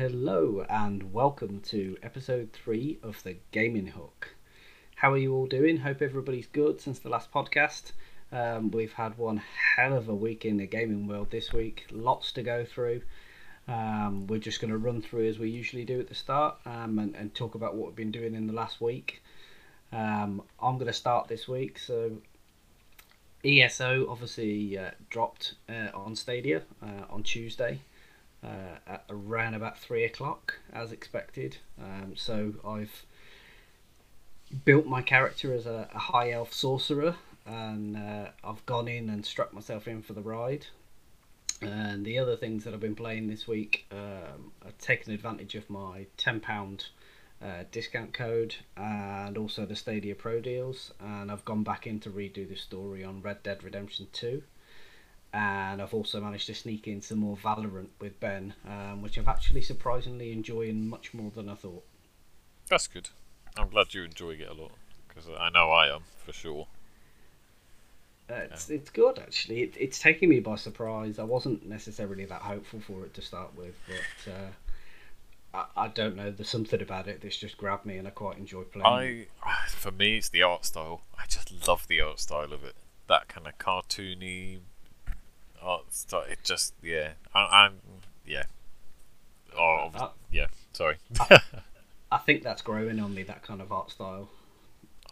Hello and welcome to episode three of the Gaming Hook. How are you all doing? Hope everybody's good since the last podcast. Um, we've had one hell of a week in the gaming world this week, lots to go through. Um, we're just going to run through as we usually do at the start um, and, and, talk about what we've been doing in the last week. Um, I'm going to start this week. So, ESO obviously uh, dropped uh, on Stadia uh, on Tuesday uh, at around about three o'clock, as expected. Um, so, I've built my character as a, a high elf sorcerer and uh, I've gone in and struck myself in for the ride. And the other things that I've been playing this week, um, I've taken advantage of my £10 uh, discount code and also the Stadia Pro deals. And I've gone back in to redo the story on Red Dead Redemption 2. And I've also managed to sneak in some more Valorant with Ben, um, which I'm actually surprisingly enjoying much more than I thought. That's good. I'm glad you're enjoying it a lot because I know I am for sure. Uh, it's, it's good actually. It, it's taking me by surprise. I wasn't necessarily that hopeful for it to start with, but uh, I, I don't know. There's something about it that's just grabbed me, and I quite enjoy playing. I for me, it's the art style. I just love the art style of it. That kind of cartoony style. It just yeah. I, am yeah. Oh I, yeah. Sorry. I, I think that's growing on me. That kind of art style.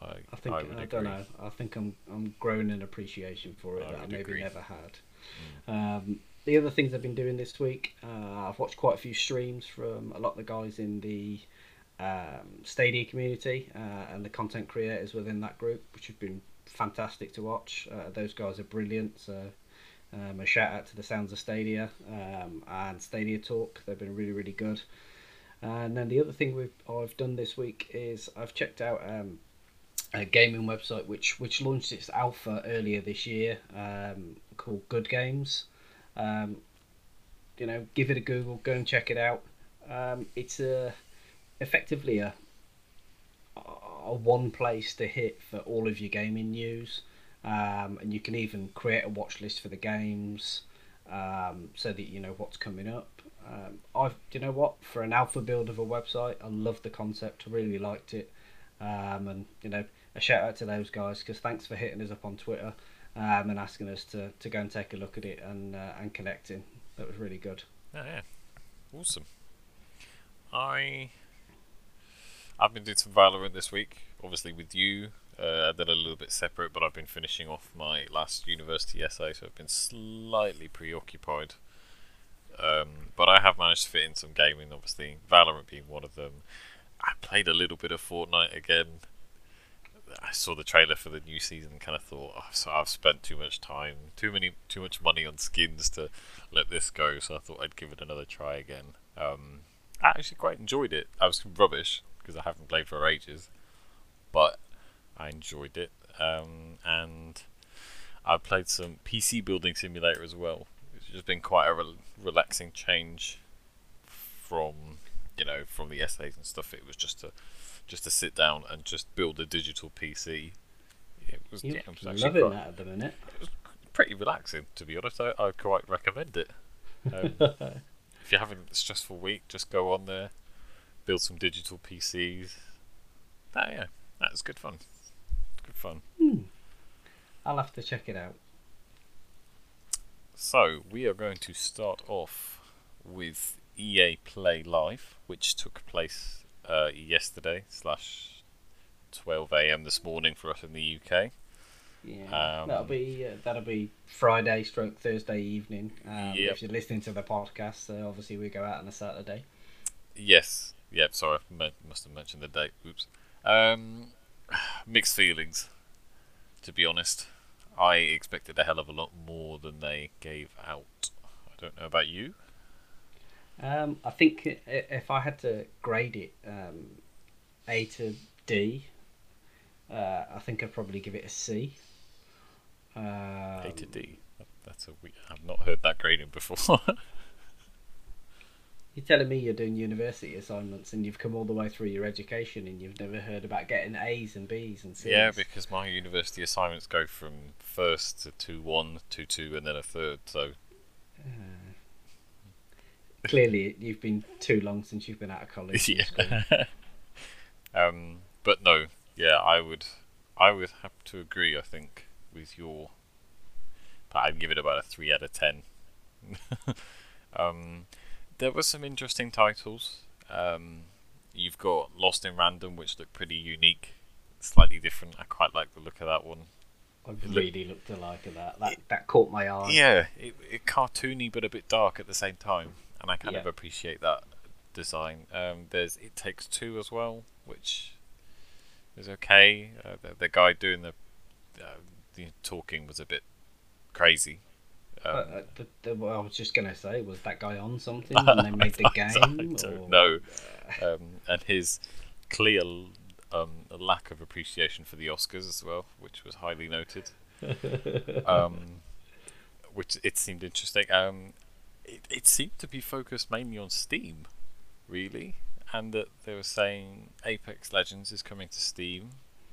I, I think I, don't know. I think I'm I'm growing an appreciation for it that I maybe agree. never had. Mm. Um, the other things I've been doing this week, uh, I've watched quite a few streams from a lot of the guys in the um, Stadia community uh, and the content creators within that group, which have been fantastic to watch. Uh, those guys are brilliant. So um, a shout out to the Sounds of Stadia um, and Stadia Talk. They've been really really good. And then the other thing we've I've done this week is I've checked out um, a gaming website which which launched its alpha earlier this year um, called Good Games. Um, you know, give it a Google, go and check it out. Um, it's a effectively a a one place to hit for all of your gaming news, um, and you can even create a watch list for the games um, so that you know what's coming up. Um, I've, you know what, for an alpha build of a website, I love the concept. I Really liked it, and you know, a shout out to those guys because thanks for hitting us up on Twitter um, and asking us to, to go and take a look at it and uh, and connecting. That was really good. Oh, yeah, awesome. I I've been doing some Valorant this week, obviously with you. Uh, then a little bit separate, but I've been finishing off my last university essay, so I've been slightly preoccupied. Um, but I have managed to fit in some gaming, obviously Valorant being one of them. I played a little bit of Fortnite again. I saw the trailer for the new season and kind of thought, oh, so I've spent too much time, too many, too much money on skins to let this go. So I thought I'd give it another try again. Um, I actually quite enjoyed it. I was rubbish because I haven't played for ages, but I enjoyed it. Um, and I played some PC building simulator as well, It's just been quite a re- relaxing change from you know from the essays and stuff. It was just a just to sit down and just build a digital PC. It was, you yeah, it was loving quite, that at the minute. It was pretty relaxing, to be honest. I, I quite recommend it. Um, if you're having a stressful week, just go on there, build some digital PCs. Oh, yeah, that was good fun. Fun. Hmm. I'll have to check it out. So, we are going to start off with EA Play Live, which took place uh, yesterday slash 12 a.m. this morning for us in the UK. Yeah, Um, that'll be uh, that'll be Friday, stroke Thursday evening. Um, Yep. If you're listening to the podcast, so obviously we go out on a Saturday. Yes. Yep. Sorry, I must have mentioned the date. Oops. Um, mixed feelings. To be honest, I expected a hell of a lot more than they gave out. I don't know about you. Um, I think if I had to grade it, um, A to D, uh, I think I'd probably give it a C. Um, A to D. That's a. We- I've not heard that grading before. You're telling me you're doing university assignments and you've come all the way through your education and you've never heard about getting A's and B's and C's. yeah, because my university assignments go from first to two one, two two, and then a third. So Uh, clearly you've been too long since you've been out of college. yeah. um, but no, yeah, I would, I would have to agree. I think with your, but I'd give it about a three out of ten. um, there were some interesting titles. Um, you've got Lost in Random, which looked pretty unique, slightly different. I quite like the look of that one. I really looked alike at that. That that caught my eye. Yeah, it, it cartoony but a bit dark at the same time, and I kind of appreciate that design. Um, there's It Takes Two as well, which is okay. Uh, the, the guy doing the, uh, the talking was a bit crazy. Um, Uh, uh, the, the, what I was just gonna say was that guy on something and they made the I game. don't or- know. Um, and his clear um, lack of appreciation for the Oscars as well, which was highly noted. um, which it seemed interesting. Um, it, it seemed to be focused mainly on Steam, really, and that they were saying Apex Legends is coming to Steam.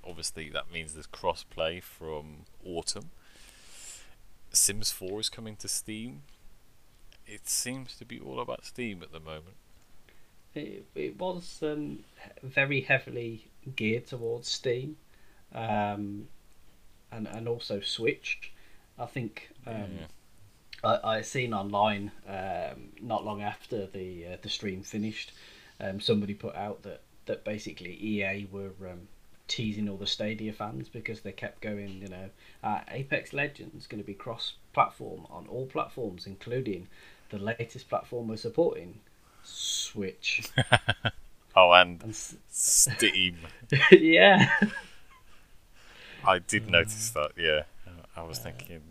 Obviously, that means there's cross-play from autumn. Sims 4 is coming to Steam. It seems to be all about Steam at the moment. It, it was um, very heavily geared towards Steam, um, and and also Switch. I think um, Yeah. I I seen online um, not long after the uh, the stream finished, um, somebody put out that that basically EA were um, teasing all the Stadia fans because they kept going, you know, uh, Apex Legends going to be cross-platform on all platforms, including the latest platform we're supporting, Switch. Oh, and And s- Steam. yeah. I did notice that. Yeah, I was thinking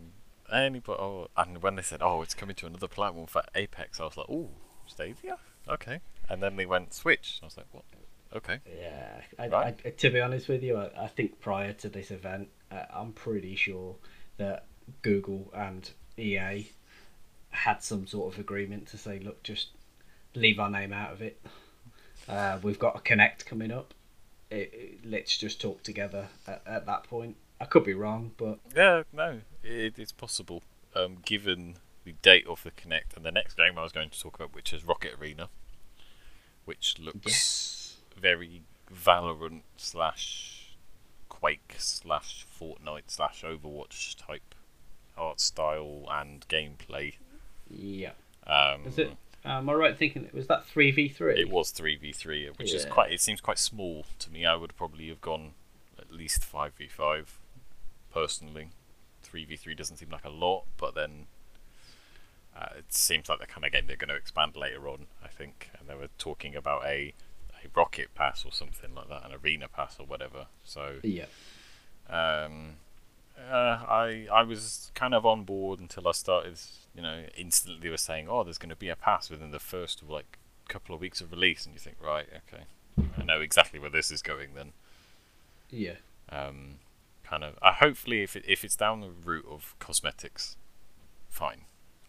anybody. Oh, and when they said, "Oh, it's coming to another platform for Apex," I was like, "Oh, Stadia, okay." And then they went Switch. I was like, "What? Okay." Yeah, I, Right. I, to be honest with you, I, I think prior to this event, uh, I'm pretty sure that Google and EA had some sort of agreement to say, look, just leave our name out of it. Uh, we've got a Connect coming up. It, it- let's just talk together at, at that point. I could be wrong, but Yeah, no, it, it's possible. Um, given the date of the Connect and the next game I was going to talk about, which is Rocket Arena, which looks yes, very Valorant slash Quake slash Fortnite slash Overwatch type art style and gameplay. yeah. Um, Is it? Am I right thinking it was that three v three? It was three v three, which is quite. It seems quite small to me. I would probably have gone at least five v five, personally. Three v three doesn't seem like a lot, but then uh, it seems like the kind of game they're going to expand later on. I think, and they were talking about a a rocket pass or something like that, an arena pass or whatever. So Yeah. um, uh, I I was kind of on board until I started. You know, instantly were saying, "Oh, there's going to be a pass within the first like couple of weeks of release," and you think, "Right, okay, I know exactly where this is going." Then, Yeah. um, kind of. Uh, hopefully, if it, if it's down the route of cosmetics, fine.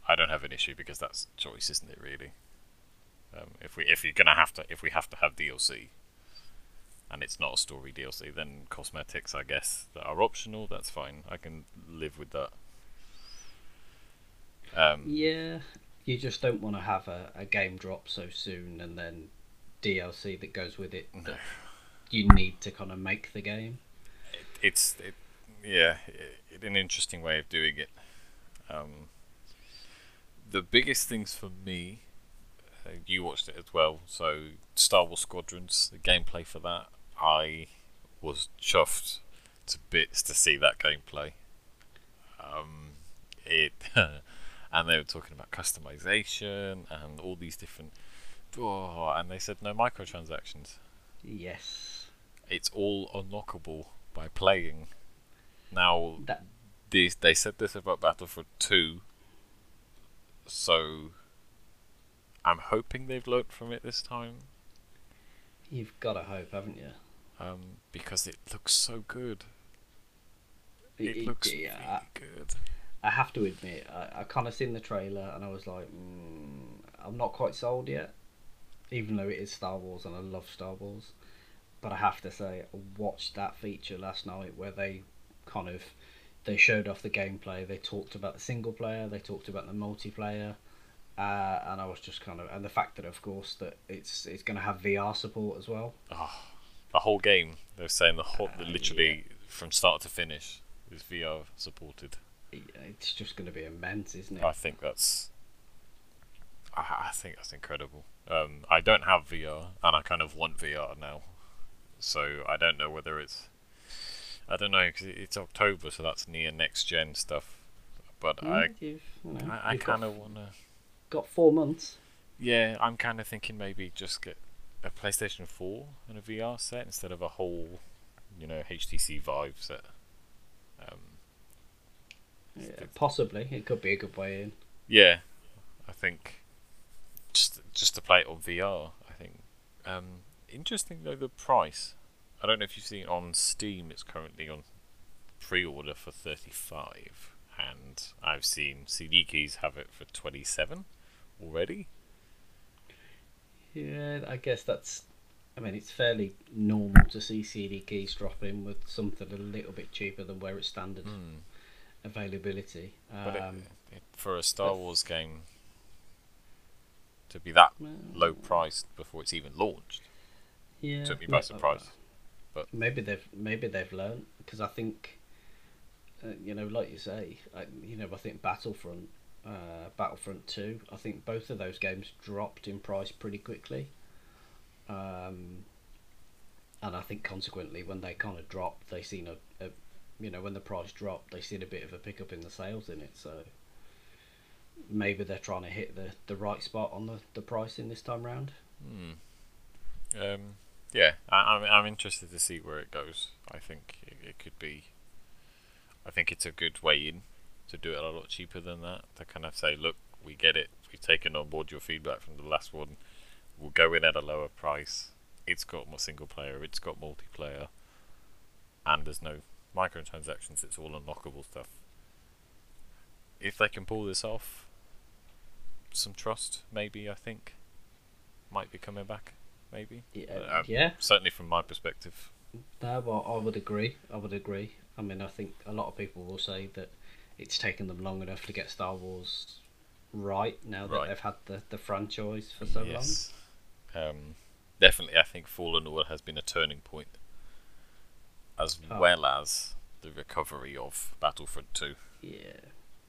I don't have an issue because that's choice, isn't it? Really. Um, if we if you're gonna have to if we have to have DLC, and it's not a story DLC, then cosmetics, I guess, that are optional, that's fine. I can live with that. Um, Yeah, you just don't want to have a, a game drop so soon and then DLC that goes with it that you need to kind of make the game. it's it, yeah, it, an interesting way of doing it. Um, the biggest things for me, you watched it as well. So Star Wars Squadrons, the gameplay for that, I was chuffed to bits to see that gameplay. Um, it and they were talking about customization and all these different. Oh, and they said no microtransactions. Yes. It's all unlockable by playing. Now, That they, they said this about Battlefront 2, so I'm hoping they've learnt from it this time you've got to hope, haven't you? um, because it looks so good. It looks yeah, really good. I have to admit, I, I kind of seen the trailer and I was like, mm, I'm not quite sold yet, even though it is Star Wars and I love Star Wars. But I have to say, I watched that feature last night where they kind of they showed off the gameplay. They talked about the single player. They talked about the multiplayer. Uh, and I was just kind of, and the fact that, of course, that it's it's going to have VR support as well. Oh, the whole game. They're saying the whole, Uh, literally from start to finish is VR supported. It's just going to be immense, isn't it? I think that's. I, I think that's incredible. Um, I don't have VR, and I kind of want VR now, so I don't know whether it's. I don't know because it's October, so that's near next gen stuff. But I, Mm, you've, you know, I, I kind of wanna. Got four months. Yeah, I'm kind of thinking maybe just get a PlayStation 4 and a VR set instead of a whole, you know, HTC Vive set. Um, Yeah, possibly, it could be a good way in. yeah, I think just just to play it on VR. I think um, interesting though the price. I don't know if you've seen on Steam. It's currently on pre-order for 35, and I've seen CD keys have it for 27 already. Yeah, I guess that's. I mean, it's fairly normal to see CD keys drop in with something a little bit cheaper than where it's standard Hmm. availability. But it- Um, it, for a Star Wars game to be that well, low priced before it's even launched yeah, took me by surprise. But maybe they've maybe they've learned because I think, uh, you know, like you say, I, you know, I think Battlefront, uh, Battlefront Two, I think both of those games dropped in price pretty quickly. Um, and I think consequently, when they kind of dropped, they seen a, a, you know, when the price dropped, they seen a bit of a pickup in the sales in it. So maybe they're trying to hit the, the right spot on the, the pricing this time round. hmm. um, yeah, I, I'm I'm interested to see where it goes. I think it, it could be. I think it's a good way in to do it a lot cheaper than that. To kind of say, look, we get it. We've taken on board your feedback from the last one. We'll go in at a lower price. It's got more single player. It's got multiplayer, and there's no microtransactions. It's all unlockable stuff. If they can pull this off, some trust maybe I think might be coming back. Maybe. Yeah, Uh, um, yeah. Certainly from my perspective. No, well, I would agree. I would agree. I mean, I think a lot of people will say that it's taken them long enough to get Star Wars right now that Right. they've had the, the franchise for so yes. Um, definitely, I think Fallen Order has been a turning point, as Oh. well as the recovery of Battlefront 2. Yeah.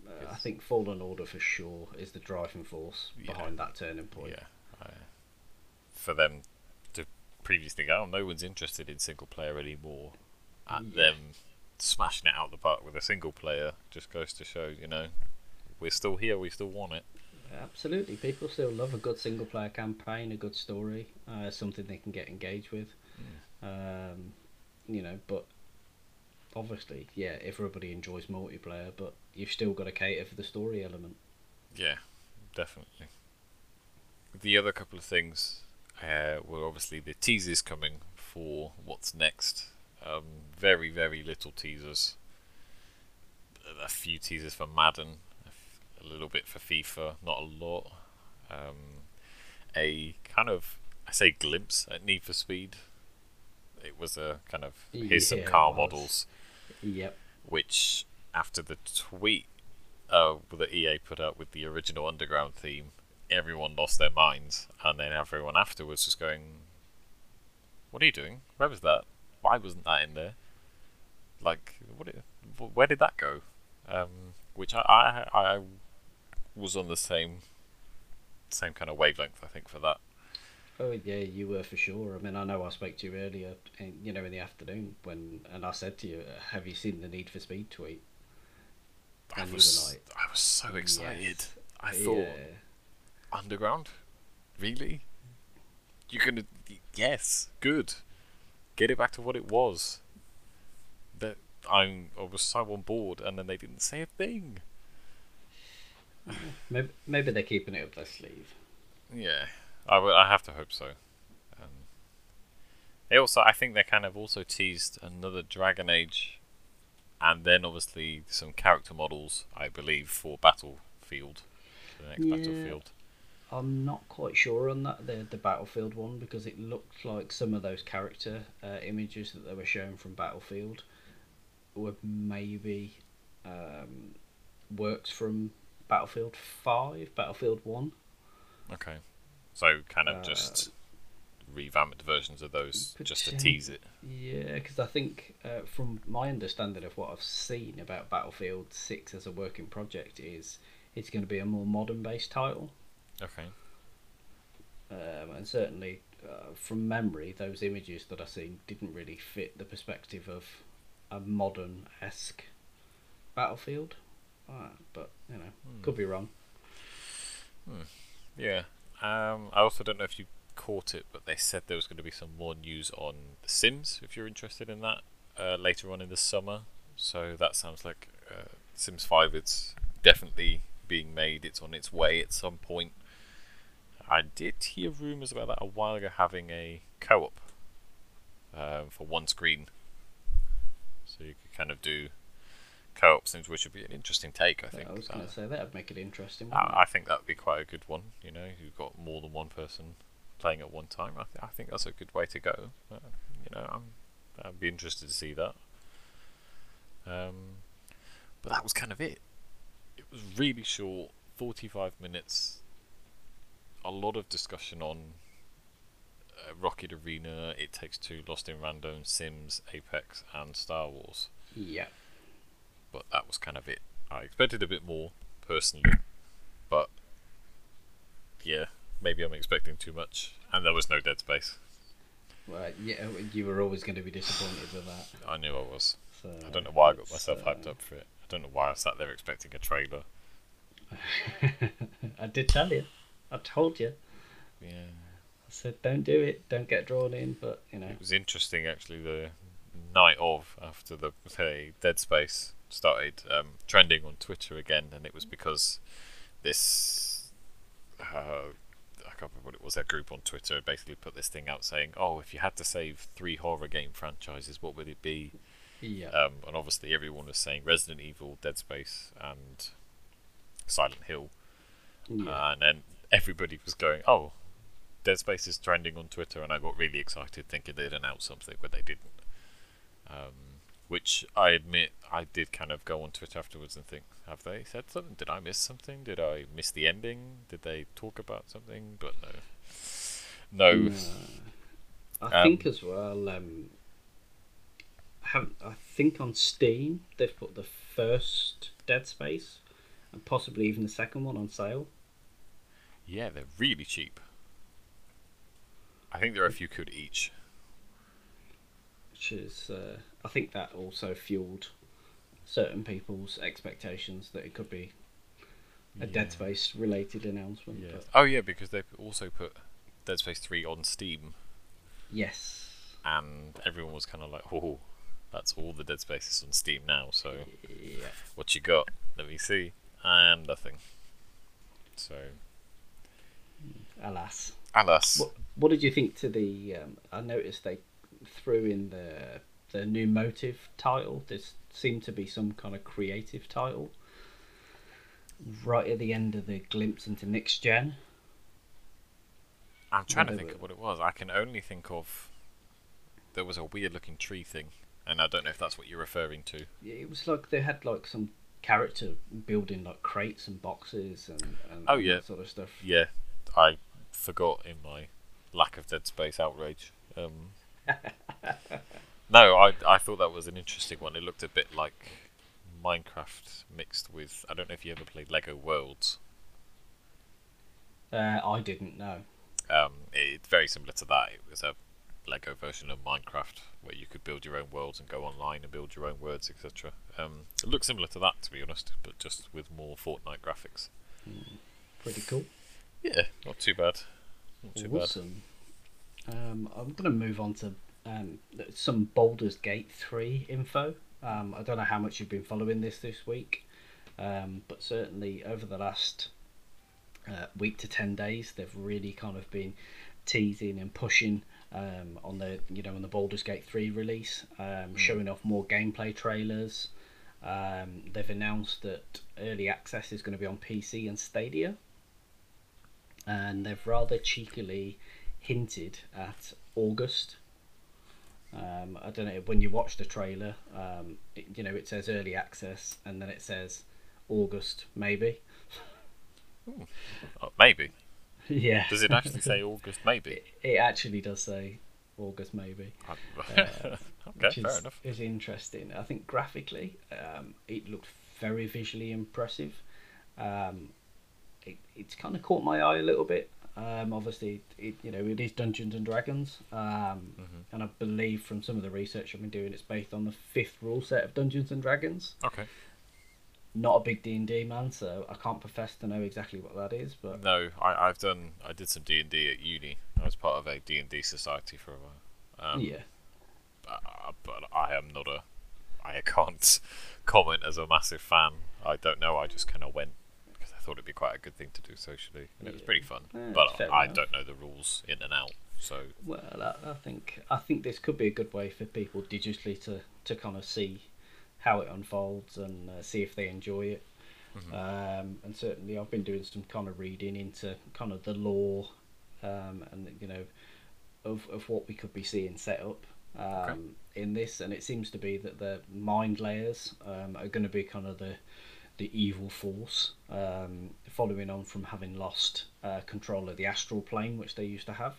Uh, I think Fallen Order for sure is the driving force Yeah. behind that turning point. Yeah. For them to previously go, oh, no one's interested in single player anymore, and Yeah. them smashing it out the park with a single player just goes to show, you know, we're still here, we still want it. Absolutely, people still love a good single player campaign, a good story, uh, something they can get engaged with. Um, you know, but obviously, yeah, everybody enjoys multiplayer, but you've still got to cater for the story element. Yeah, definitely. The other couple of things uh, were obviously the teasers coming for what's next. Um, very, very little teasers. A few teasers for Madden, a little bit for FIFA, not a lot. Um, a kind of, I say glimpse at Need for Speed. It was a kind of, here's some Yeah, it car models Yep. which after the tweet uh, that EA put out with the original Underground theme, everyone lost their minds, and then everyone afterwards was going, "What are you doing? Where was that? Why wasn't that in there? Like, what? i- Where did that go?" Um, which I, I I was on the same same kind of wavelength, I think, for that. Oh yeah, you were for sure. I mean, I know I spoke to you earlier, in, you know, in the afternoon when, and I said to you, "Have you seen the Need for Speed tweet?" I And you was like, I was so excited. Yes. I thought. Yeah. Underground? Really? You're gonna. Yes, good. Get it back to what it was. That I'm. I was so on board, and then they didn't say a thing. Maybe, maybe they're keeping it up their sleeve. Yeah, I would. I have to hope so. Um, they also, I think they kind of also teased another Dragon Age, and then obviously some character models, I believe, for Battlefield, the next Yeah. Battlefield. I'm not quite sure on that the the Battlefield one because it looked like some of those character uh, images that they were showing from Battlefield were maybe um, works from Battlefield Five, Battlefield One. Okay. So kind of Uh, just revamped versions of those just to tease it. Yeah, because I think uh, from my understanding of what I've seen about Battlefield Six as a working project is it's going to be a more modern based title, Okay. um, and certainly uh, from memory, those images that I seen didn't really fit the perspective of a modern esque Battlefield. Uh, but you know, could be wrong. Yeah. Um, I also don't know if you caught it, but they said there was going to be some more news on The Sims, if you're interested in that, uh, later on in the summer. So that sounds like uh, Sims 5 it's definitely being made. It's on its way at some point. I did hear rumours about that a while ago having a co op um, for one screen. So you could kind of do co op things, which would be an interesting take, I think. I was Uh, going to say that'd make it interesting. I, I think that would be quite a good one. You know, you've got more than one person playing at one time. I, th- I think that's a good way to go. Uh, you know, I'm, I'd be interested to see that. Um, but that was kind of it. It was really short, 45 minutes. A lot of discussion on uh, Rocket Arena, It Takes Two, Lost in Random, Sims, Apex, and Star Wars? Yeah. but that was kind of it. I expected a bit more personally, but yeah, maybe I'm expecting too much. And there was no Dead Space. Well, yeah, you were always going to be disappointed with that. I knew I was. So I don't know why I got myself uh, hyped up for it. I don't know why I sat there expecting a trailer. I did tell you. I told you. Yeah, I said don't do it. Don't get drawn in. But you know, it was interesting actually. The night of after the say, Dead Space started um, trending on Twitter again, and it was because this. Uh, I can't remember what it was. That group on Twitter had basically put this thing out saying, "Oh, if you had to save three horror game franchises, what would it be?" yeah, Um, and obviously, everyone was saying Resident Evil, Dead Space, and Silent Hill. yeah. And then everybody was going, "Oh, Dead Space is trending on Twitter," and I got really excited, thinking they'd announce something, but they didn't. Um, which I admit, I did kind of go on Twitter afterwards and think, "Have they said something? Did I miss something? Did I miss the ending? Did they talk about something?" But no, no. No. I Um, think as well. Um, I haven't. I think on Steam they've put the first Dead Space, and possibly even the second one on sale. Yeah, they're really cheap. I think there are a few quid each. which is uh, I think that also fueled certain people's expectations that it could be a Dead Space related announcement. Yeah. Oh yeah, because they also put Dead Space Three on Steam, yes, and everyone was kind of like, "Oh, that's all the Dead Spaces on Steam now." So yeah, what you got? Let me see. And nothing. So alas. alas, What What did you think to the? Um, I noticed they threw in the the new motive title. There seemed to be some kind of creative title right at the end of the glimpse into next gen. I'm trying to think of what it was. I can only think of there was a weird looking tree thing, and I don't know if that's what you're referring to. Yeah, It was like they had like some character building like crates and boxes and, and Oh, yeah. that sort of stuff. Yeah, I forgot in my lack of Dead Space outrage. Um, no, I I thought that was an interesting one. It looked a bit like Minecraft mixed with. I don't know if you ever played Lego Worlds. Uh, I didn't know. Um, it's very similar to that. It was a Lego version of Minecraft where you could build your own worlds and go online and build your own worlds, etc. Um, it looks similar to that, to be honest, but just with more Fortnite graphics. Pretty cool. Yeah, not too bad. Not too bad. Awesome. Um, I'm going to move on to um, some Baldur's Gate 3 info. Um, I don't know how much you've been following this this week, um, but certainly over the last uh, week to 10 days, they've really kind of been teasing and pushing um, on the you know on the Baldur's Gate 3 release, um, showing off more gameplay trailers. Um, they've announced that early access is going to be on PC and Stadia and they've rather cheekily hinted at August. Um, I don't know when you watch the trailer, um, it, you know it says early access and then it says August maybe. Oh, maybe. Yeah. Does it actually say August? Maybe. It, it actually does say August, maybe. okay, which fair is, enough. is interesting. I think graphically, um, it looked very visually impressive. Um, it, it's kind of caught my eye a little bit. Um, obviously, it you know it is Dungeons and Dragons, um, and I believe from some of the research I've been doing, it's based on the fifth rule set of Dungeons and Dragons. Okay. Not a big D and D man, so I can't profess to know exactly what that is, but No, I, I've done. I did some D and D at uni. I was part of a D and D society for a while. Um, yeah, uh, but I am not a. I can't comment as a massive fan. I don't know. I just kind of went thought it'd be quite a good thing to do socially, and it was pretty fun. Yeah, but fair I don't know the rules in and out. So Well, I, I think I think this could be a good way for people digitally to, to kind of see how it unfolds and uh, see if they enjoy it. Um, and certainly, I've been doing some kind of reading into kind of the lore, um, and you know of of what we could be seeing set up um, in this. And it seems to be that the mind flayers um, are going to be kind of the the evil force, um, following on from having lost uh, control of the astral plane, which they used to have.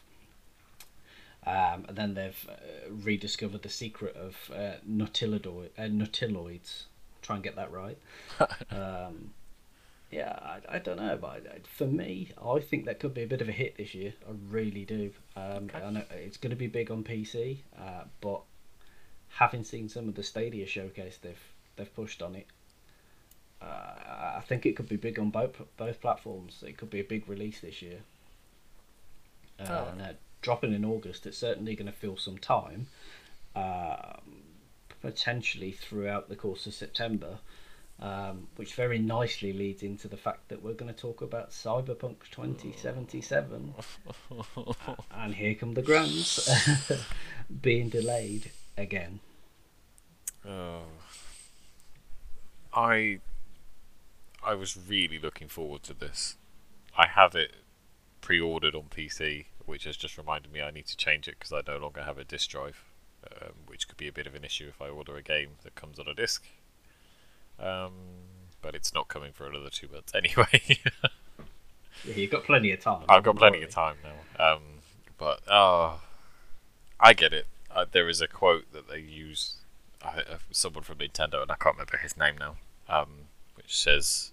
Um, and then they've uh, rediscovered the secret of uh, nautiloid, uh, nautiloids. Try and get that right. um, yeah, I, I don't know, but I, for me, I think that could be a bit of a hit this year. I really do. Um, Okay. I know it's going to be big on PC, uh, but having seen some of the Stadia showcase they've they've pushed on it, uh, I think it could be big on both both platforms. It could be a big release this year. Uh, Oh. and, uh, dropping in August, it's certainly going to fill some time, um, potentially throughout the course of September, um, which very nicely leads into the fact that we're going to talk about Cyberpunk 2077. and here come the grants being delayed again. Oh. I I was really looking forward to this. I have it pre-ordered on PC, which has just reminded me I need to change it because I no longer have a disk drive, um, which could be a bit of an issue if I order a game that comes on a disc. Um, but it's not coming for another two months anyway. Yeah, you've got plenty of time. I've got plenty of time now. Um, but oh, I get it. Uh, there is a quote that they use, uh, someone from Nintendo, and I can't remember his name now, um, which says,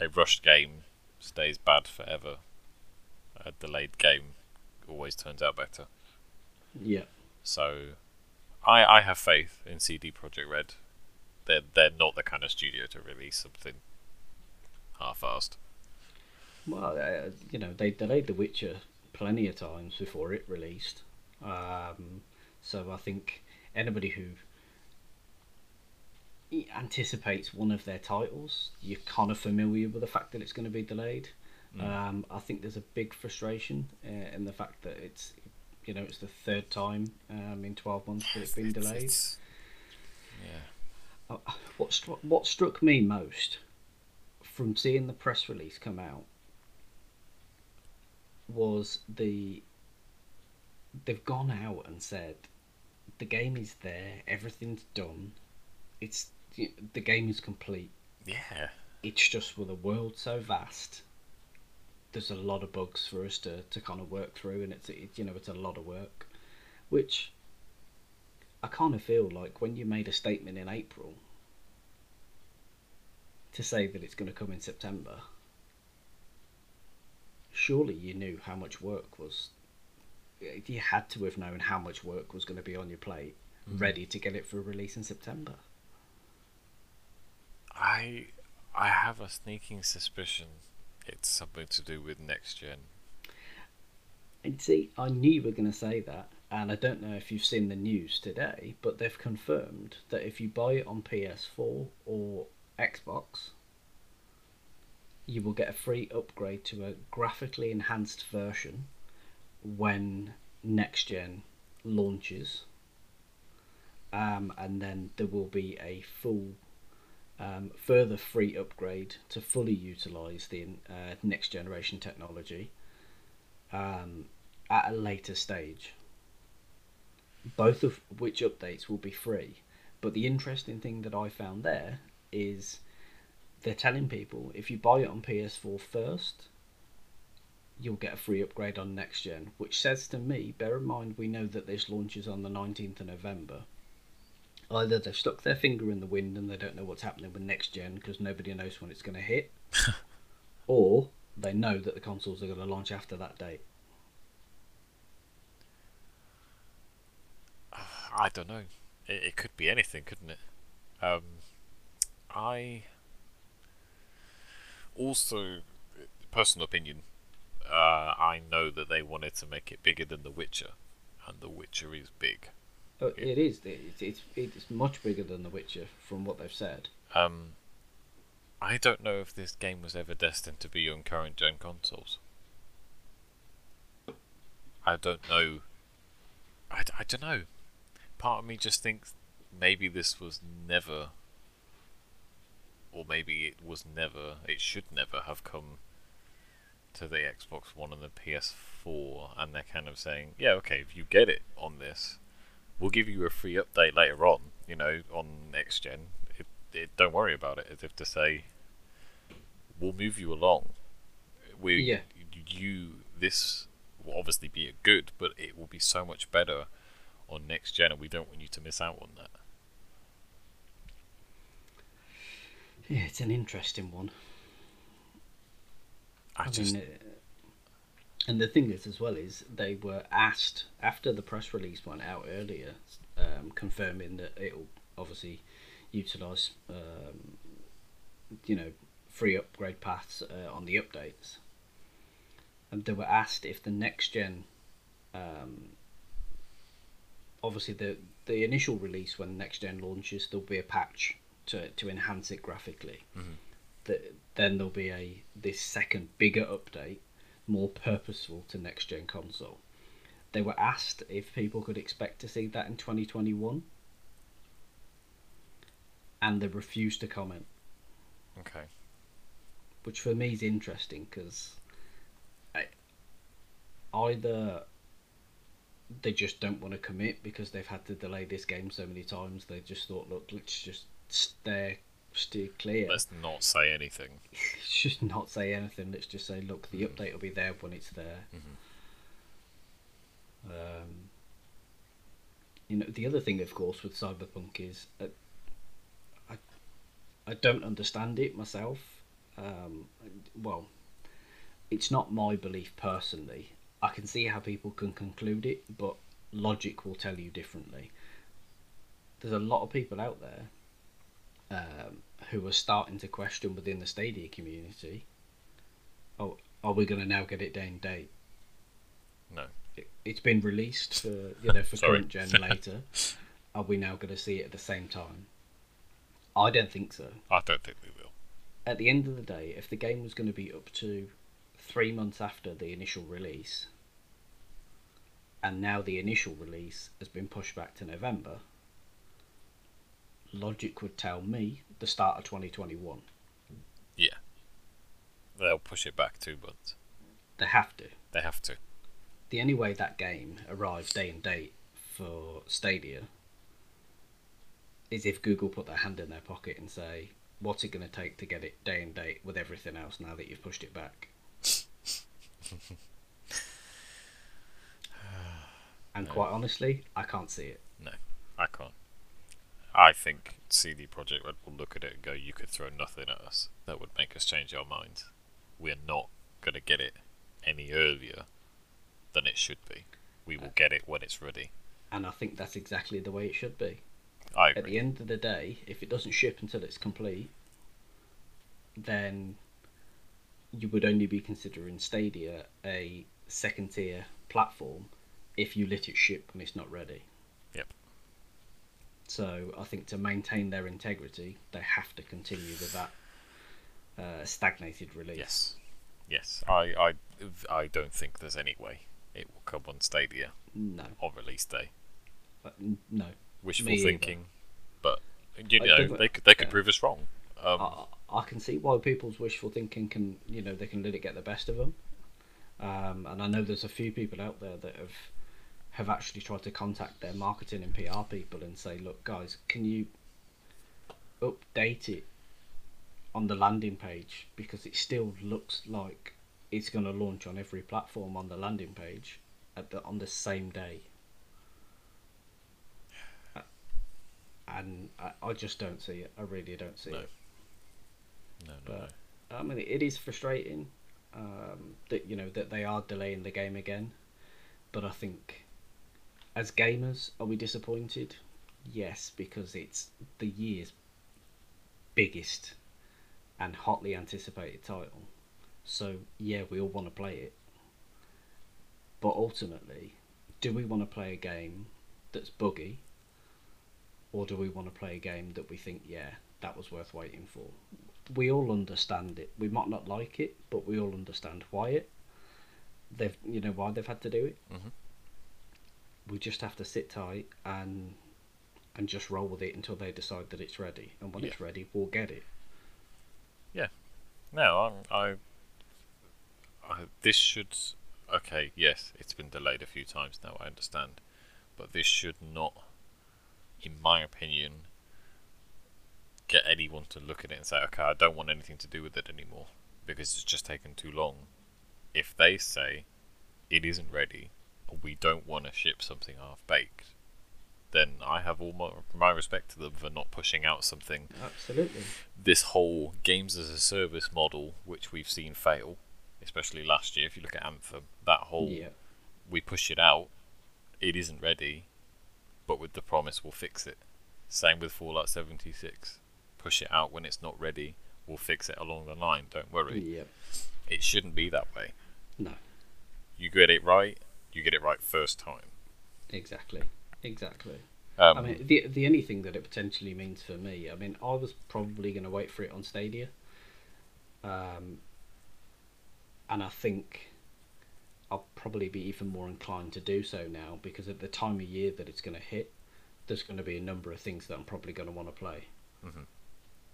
"A rushed game stays bad forever. A delayed game always turns out better." Yeah. So, I I have faith in CD Projekt Red. They're they're not the kind of studio to release something half-assed. Well, uh, you know, they delayed The Witcher plenty of times before it released. Um, so I think anybody who anticipates one of their titles, you're kind of familiar with the fact that it's going to be delayed. Um, I think there's a big frustration uh, in the fact that it's, you know, it's the third time um, in 12 months that it's been It's- delayed. it's- yeah. Uh, what struck what struck me most from seeing the press release come out was the they've gone out and said the game is there, everything's done, it's the game is complete. Yeah. It's just with a world so vast, there's a lot of bugs for us to, to kind of work through, and it's it, you know it's a lot of work, which I kind of feel like when you made a statement in April to say that it's going to come in September, surely you knew how much work was. You had to have known how much work was going to be on your plate, mm-hmm. ready to get it for release in September. I I have a sneaking suspicion it's something to do with next gen. And see, I knew you were going to say that, and I don't know if you've seen the news today, but they've confirmed that if you buy it on PS4 or Xbox, you will get a free upgrade to a graphically enhanced version when next gen launches. Um, and then there will be a full um, further free upgrade to fully utilize the uh, next generation technology um, at a later stage. Both of which updates will be free. But the interesting thing that I found there is they're telling people if you buy it on PS4 first, you'll get a free upgrade on next gen, which says to me, bear in mind we know that this launches on the 19th of November. Either they've stuck their finger in the wind and they don't know what's happening with next gen because nobody knows when it's going to hit, or they know that the consoles are going to launch after that date. I don't know. It, it could be anything, couldn't it? Um, I also, personal opinion, uh, I know that they wanted to make it bigger than The Witcher, and The Witcher is big. It is. It's, it's it's much bigger than The Witcher from what they've said. Um, I don't know if this game was ever destined to be on current gen consoles. I don't know. I, I don't know. Part of me just thinks maybe this was never, or maybe it was never, it should never have come to the Xbox One and the PS4, and they're kind of saying, yeah, okay, if you get it on this, we'll give you a free update later on, you know, on next gen. It, it, don't worry about it, as if to say, we'll move you along. We, Yeah. you, this will obviously be a good, but it will be so much better on next gen, and we don't want you to miss out on that. Yeah, it's an interesting one. I, I just, mean, and the thing is, as well, is they were asked after the press release went out earlier, um, confirming that it'll obviously utilise, um, you know, free upgrade paths uh, on the updates. And they were asked if the next gen, um, obviously the the initial release when next gen launches, there'll be a patch to to enhance it graphically. That then there'll be a this second bigger update, more purposeful to next gen console. They were asked if people could expect to see that in 2021, and they refused to comment, okay. which for me is interesting because either they just don't want to commit because they've had to delay this game so many times. They just thought, look, let's just stay steer clear. Let's not say anything. Let's just not say anything. Let's just say, look, the update will be there when it's there. Um, you know, the other thing, of course, with Cyberpunk is uh, I, I don't understand it myself. Um, well, it's not my belief personally. I can see how people can conclude it, but logic will tell you differently. There's a lot of people out there um, who are starting to question within the Stadia community. Oh, are we going to now get it day and date? No. It, it's been released for you know for current gen later. Are we now going to see it at the same time? I don't think so. I don't think we will. At the end of the day, if the game was going to be up to three months after the initial release, and now the initial release has been pushed back to November, logic would tell me the start of 2021. Yeah. They'll push it back two months. They have to. They have to. the only way that game arrives day and date for Stadia is if Google put their hand in their pocket and say, "What's it going to take to get it day and date with everything else now that you've pushed it back?" and quite honestly, I can't see it. I think CD Projekt Red will look at it and go, "You could throw nothing at us that would make us change our minds. We're not going to get it any earlier than it should be. We will get it when it's ready." And I think that's exactly the way it should be. I At the end of the day, if it doesn't ship until it's complete, then you would only be considering Stadia a second tier platform if you let it ship when it's not ready. Yep. So I think to maintain their integrity, they have to continue with that uh, stagnated release. Yes, yes. I, I, I don't think there's any way it will come on Stadia No. on release day. Uh, no. Wishful Me either. thinking, but you know they could they could yeah. prove us wrong. Um, I, I can see why people's wishful thinking can, you know, they can let it get the best of them. Um, and I know there's a few people out there that have have actually tried to contact their marketing and PR people and say, look, guys, can you update it on the landing page because it still looks like it's going to launch on every platform on the landing page at the on the same day. Uh, And I, I just don't see it. I really don't see No. it. No, no, But no. I mean, it is frustrating um, that you know that they are delaying the game again. But I think, as gamers, are we disappointed? Yes, because it's the year's biggest and hotly anticipated title. So yeah, we all want to play it. But ultimately, do we want to play a game that's buggy, or do we want to play a game that we think, yeah, that was worth waiting for? we all understand it. We might not like it, but we all understand why it. They've, you know, why they've had to do it. Mhm. We just have to sit tight and and just roll with it until they decide that it's ready. And when Yeah. it's ready, we'll get it. Yeah. No, I'm, I, I. This should. Okay, yes, it's been delayed a few times now. I understand, but this should not, in my opinion, get anyone to look at it and say, "Okay, I don't want anything to do with it anymore," because it's just taken too long. If they say it isn't ready, we don't want to ship something half baked, then I have all my, my respect to them for not pushing out something Absolutely. this whole games as a service model, which we've seen fail, especially last year. If you look at Anthem, that whole Yeah. we push it out, it isn't ready, but with the promise we'll fix it. Same with Fallout 76. Push it out when it's not ready, we'll fix it along the line. Don't worry. Yeah. It shouldn't be that way. No. You get it right, you get it right first time. Exactly. Exactly. Um, I mean, the the only thing that it potentially means for me, I mean, I was probably going to wait for it on Stadia, um, and I think I'll probably be even more inclined to do so now because at the time of year that it's going to hit, there's going to be a number of things that I'm probably going to want to play. Mhm.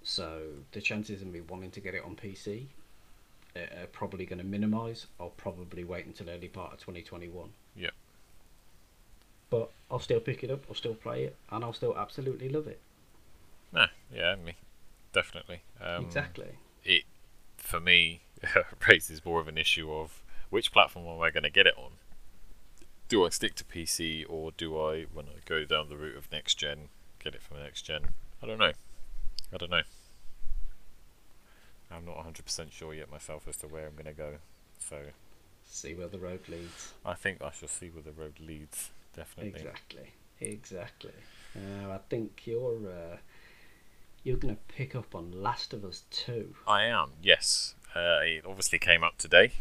So the chances of me wanting to get it on PC are probably going to minimise. I'll probably wait until early part of 2021. Yep. But I'll still pick it up. I'll still play it, and I'll still absolutely love it. no, yeah, me, definitely. Um, exactly. it for me raises more of an issue of which platform am I going to get it on? Do I stick to PC or do I, when I go down the route of next gen, get it from next gen? I don't know. I don't know. I'm not 100% sure yet myself as to where I'm going to go. So See where the road leads. I think I shall see where the road leads. Definitely. Exactly. Exactly. Uh, I think you're uh, you're gonna pick up on Last of Us Two. I am, yes. Uh, it obviously came out today,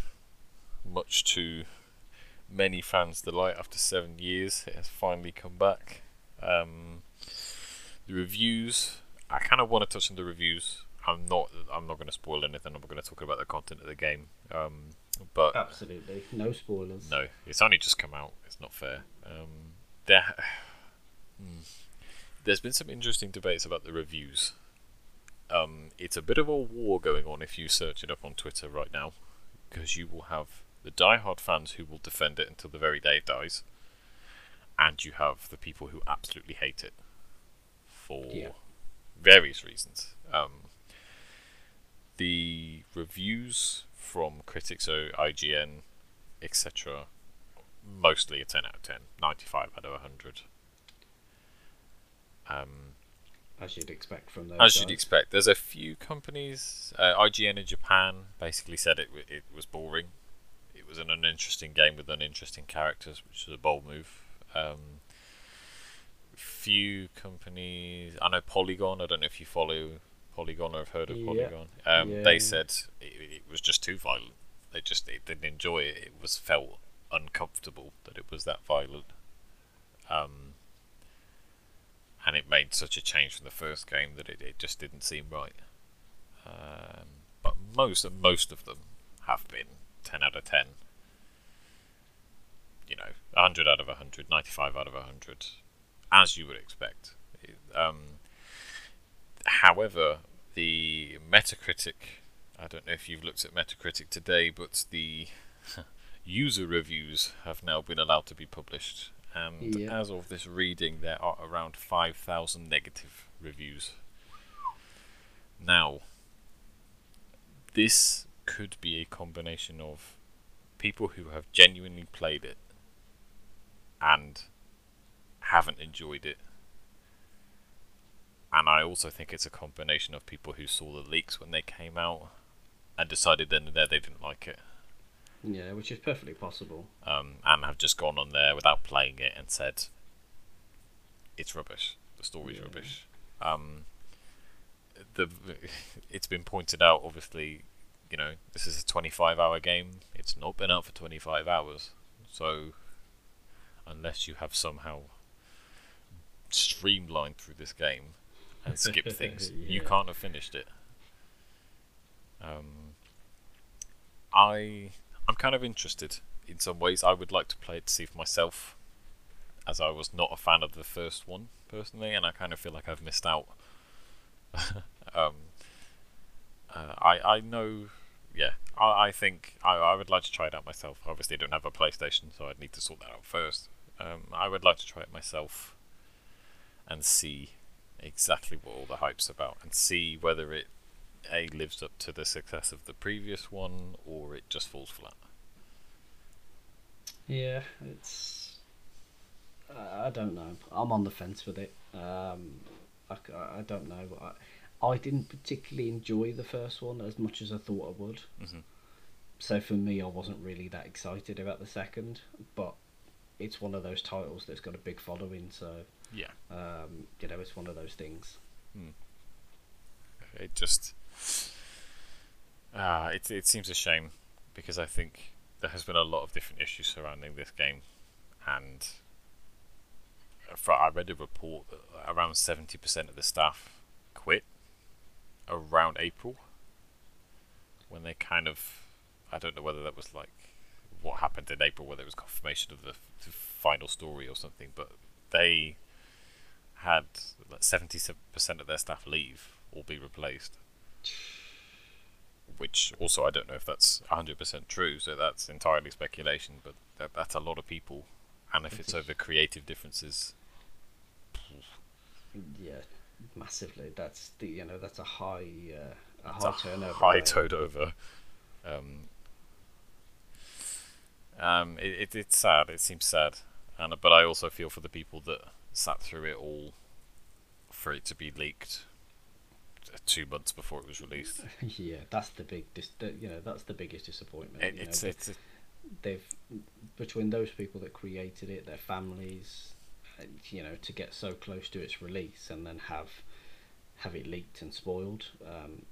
much to many fans' delight. After seven years, it has finally come back. Um, the reviews, I kind of want to touch on the reviews. I'm not. I'm not going to spoil anything. I'm going to talk about the content of the game. Um, but Absolutely. No spoilers. no, it's only just come out. It's not fair. Um, there, Hmm. there's been some interesting debates about the reviews. Um, it's a bit of a war going on if you search it up on Twitter right now, because you will have the die-hard fans who will defend it until the very day it dies, and you have the people who absolutely hate it for Yeah. various reasons. Um, the reviews from critics, so IGN, etc., mostly a 10 out of 10, 95 out of 100. Um, As you'd expect from those. as you'd expect, there's a few companies. Uh, IGN in Japan basically said it it was boring. It was an uninteresting game with uninteresting characters, which is a bold move. Um, few companies. I know Polygon. I don't know if you follow Polygon or have heard of Yeah. Polygon. Um, Yeah. They said it, it was just too violent. They just they didn't enjoy it. It was felt uncomfortable that it was that violent. Um, and it made such a change from the first game that it, it just didn't seem right. Um, but most most of them have been 10 out of 10. You know, 100 out of 100, 95 out of 100, as you would expect. It- Um, however, the Metacritic, I don't know if you've looked at Metacritic today, but the user reviews have now been allowed to be published. And Yeah. as of this reading, there are around 5,000 negative reviews. Now, this could be a combination of people who have genuinely played it and haven't enjoyed it. And I also think it's a combination of people who saw the leaks when they came out and decided then and there they didn't like it. Yeah, which is perfectly possible. Um, and have just gone on there without playing it and said, it's rubbish. The story's Yeah. rubbish. Um, the it's been pointed out. Obviously, you know this is a 25 hour game. It's not been out for 25 hours, so unless you have somehow streamlined through this game and skip things, you can't have finished it. Um, I I'm kind of interested in some ways. I would like to play it to see for myself, as I was not a fan of the first one personally, and I kind of feel like I've missed out. um, uh, I I know, yeah. I, I think I, I would like to try it out myself. Obviously, I don't have a PlayStation, so I'd need to sort that out first. Um, I would like to try it myself and see exactly what all the hype's about, and see whether it a lives up to the success of the previous one, or it just falls flat. Yeah, it's. I I don't know. I'm on the fence with it. Um, I don't know. I, I didn't particularly enjoy the first one as much as I thought I would. Mhm. So for me, I wasn't really that excited about the second. But it's one of those titles that's got a big following. So Yeah. um, you know, it's one of those things. It just ah, it it seems a shame because I think there has been a lot of different issues surrounding this game, and for, I read a report that around seventy percent of the staff quit around April when they kind of I don't know whether that was like what happened in April, whether it was confirmation of the, the final story or something, but they had like seventy percent of their staff leave or be replaced. Which also I don't know if that's hundred percent true, so that's entirely speculation. But that, that's a lot of people, and if it's over creative differences, Yeah, massively. That's the you know that's a high uh, a high a turnover. high rate. turnover. Um, um, it, it, it's sad. It seems sad, and but I also feel for the people that sat through it all for it to be leaked two months before it was released. yeah, that's the big dis- you know that's the biggest disappointment. It, know, it's it's they've between those people that created it, their families, you know, to get so close to its release and then have have it leaked and spoiled. Um,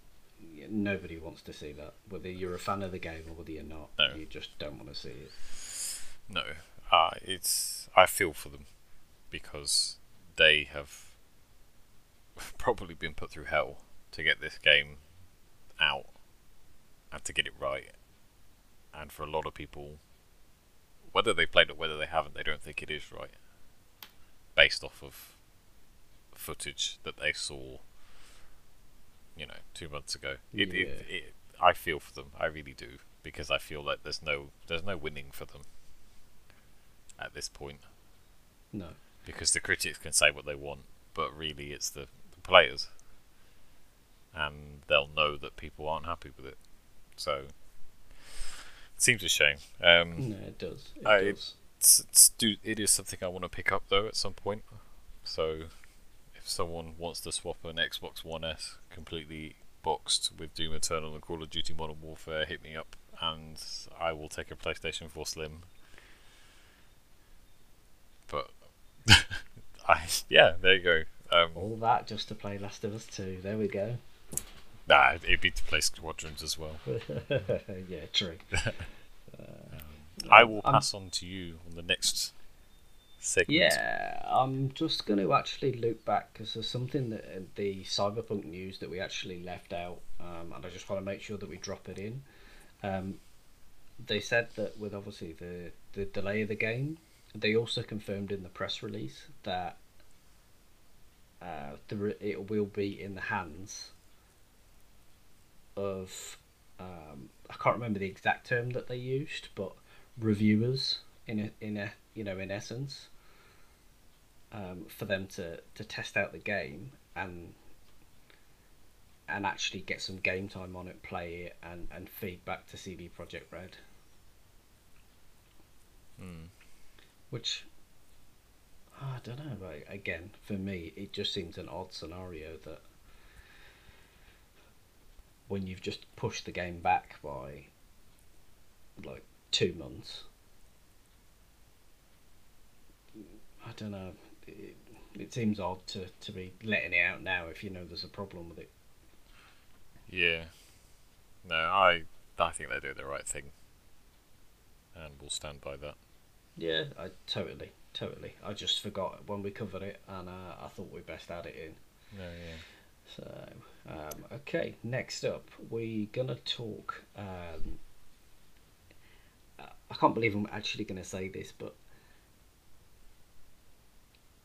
nobody wants to see that. Whether you're a fan of the game or whether you're not, No. you just don't want to see it. No, uh, it's I feel for them because they have probably been put through hell to get this game out and to get it right. And for a lot of people, whether they played it, whether they haven't, they don't think it is right, based off of footage that they saw, you know, two months ago. It, it, it, I feel for them, I really do, because I feel like there's no there's no winning for them at this point No, because the critics can say what they want, but really it's the, the players, and they'll know that people aren't happy with it. So it seems a shame. Um, no, it does. It I- does. it's, it's do, it is something I want to pick up though at some point. So if someone wants to swap an Xbox One S completely boxed with Doom Eternal and Call of Duty Modern Warfare, hit me up, and I will take a PlayStation 4 Slim. But I yeah, there you go. Um, All that just to play Last of Us Two. There we go. nah, it'd be to play Squadrons as well. yeah, true. I will I'm- pass on to you on the next segment. Yeah, I'm just going to actually loop back because there's something that uh, the cyberpunk news that we actually left out, um, and I just want to make sure that we drop it in. Um, they said that with obviously the the delay of the game, they also confirmed in the press release that uh, the it will be in the hands of um, I can't remember the exact term that they used, but reviewers in a, in a you know in essence um, for them to, to test out the game and and actually get some game time on it, play it, and and feedback to CD Projekt Red. Hmm. Which Ah, I don't know. But again, for me, it just seems an odd scenario that when you've just pushed the game back by like two months. I don't know. It, it seems odd to, to be letting it out now if you know there's a problem with it. Yeah. No, I I think they do the right thing, and we'll stand by that. Yeah, I totally, totally. I just forgot when we covered it, and uh, I thought we best add it in. No, yeah. So, um, okay, next up, we're gonna talk. Um, I can't believe I'm actually gonna say this, but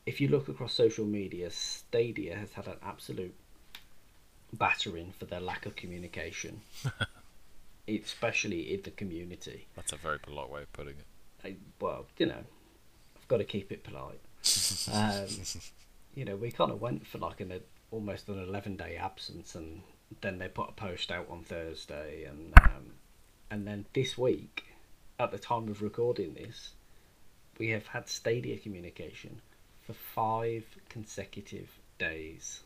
if you look across social media, Stadia has had an absolute battering for their lack of communication, especially in the community. That's a very polite way of putting it. I, well, you know, got to keep it polite. Um, you know, we kind of went for like an almost an eleven day absence, and then they put a post out on Thursday, and um, and then this week, at the time of recording this, we have had Stadia communication for five consecutive days,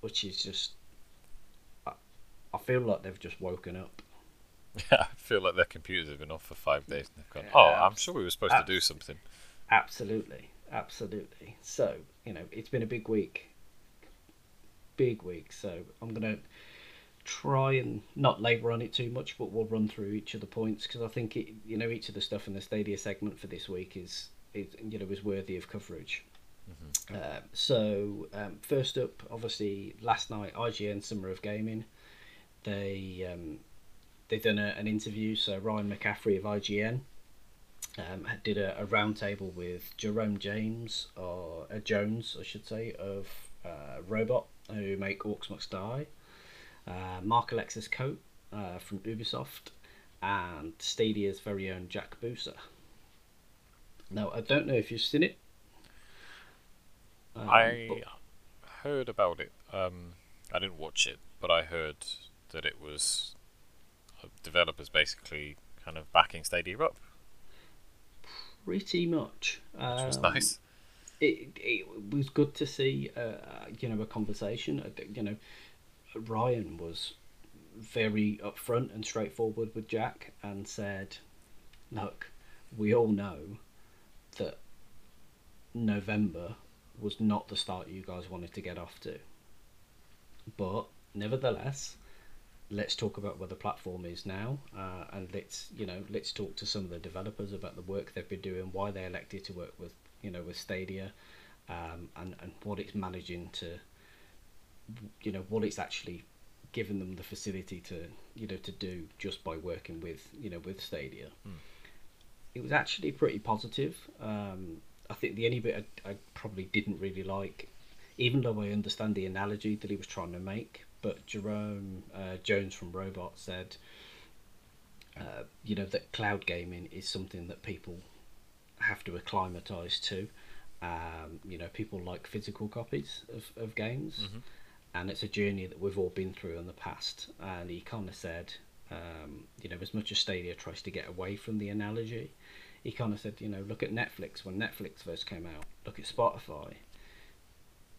which is just. I, I feel like they've just woken up. Yeah, I feel like their computers have been off for five days and they've gone, oh, I'm sure we were supposed to do something. Absolutely, absolutely. So, you know, it's been a big week. Big week. So I'm going to try and not labour on it too much, but we'll run through each of the points because I think it, you know each of the stuff in the Stadia segment for this week is, is you know is worthy of coverage. Mm-hmm. Uh, so um, first up, obviously last night IGN Summer of Gaming, they um, they done a, an interview. So Ryan McCaffrey of IGN um, did a, a roundtable with Jerome James or uh, Jones, I should say, of uh, Robot, who make Orcs Must Die uh, Marc-Alexis Coate uh, from Ubisoft, and Stadia's very own Jack Buser. Now, I don't know if you've seen it. Um, I but... heard about it. Um, I didn't watch it, but I heard that it was developers basically kind of backing Stadia up. Pretty much. Which was um, nice. It, it was good to see, uh, you know, a conversation. You know, Ryan was very upfront and straightforward with Jack and said, "Look, we all know that November was not the start you guys wanted to get off to, but nevertheless." Let's talk about where the platform is now, uh, and let's you know let's talk to some of the developers about the work they've been doing, why they elected to work with you know with Stadia, um, and and what it's managing to you know what it's actually given them the facility to you know to do just by working with you know with Stadia. Mm. It was actually pretty positive. Um, I think the only bit I, I, probably didn't really like, even though I understand the analogy that he was trying to make, but Jerome uh, Jones from Robot said, uh, you know, that cloud gaming is something that people have to acclimatise to. Um, you know, people like physical copies of, of games. Mm-hmm and it's a journey that we've all been through in the past. And he kind of said, um, you know, as much as Stadia tries to get away from the analogy, he kind of said, you know, look at Netflix when Netflix first came out. Look at Spotify.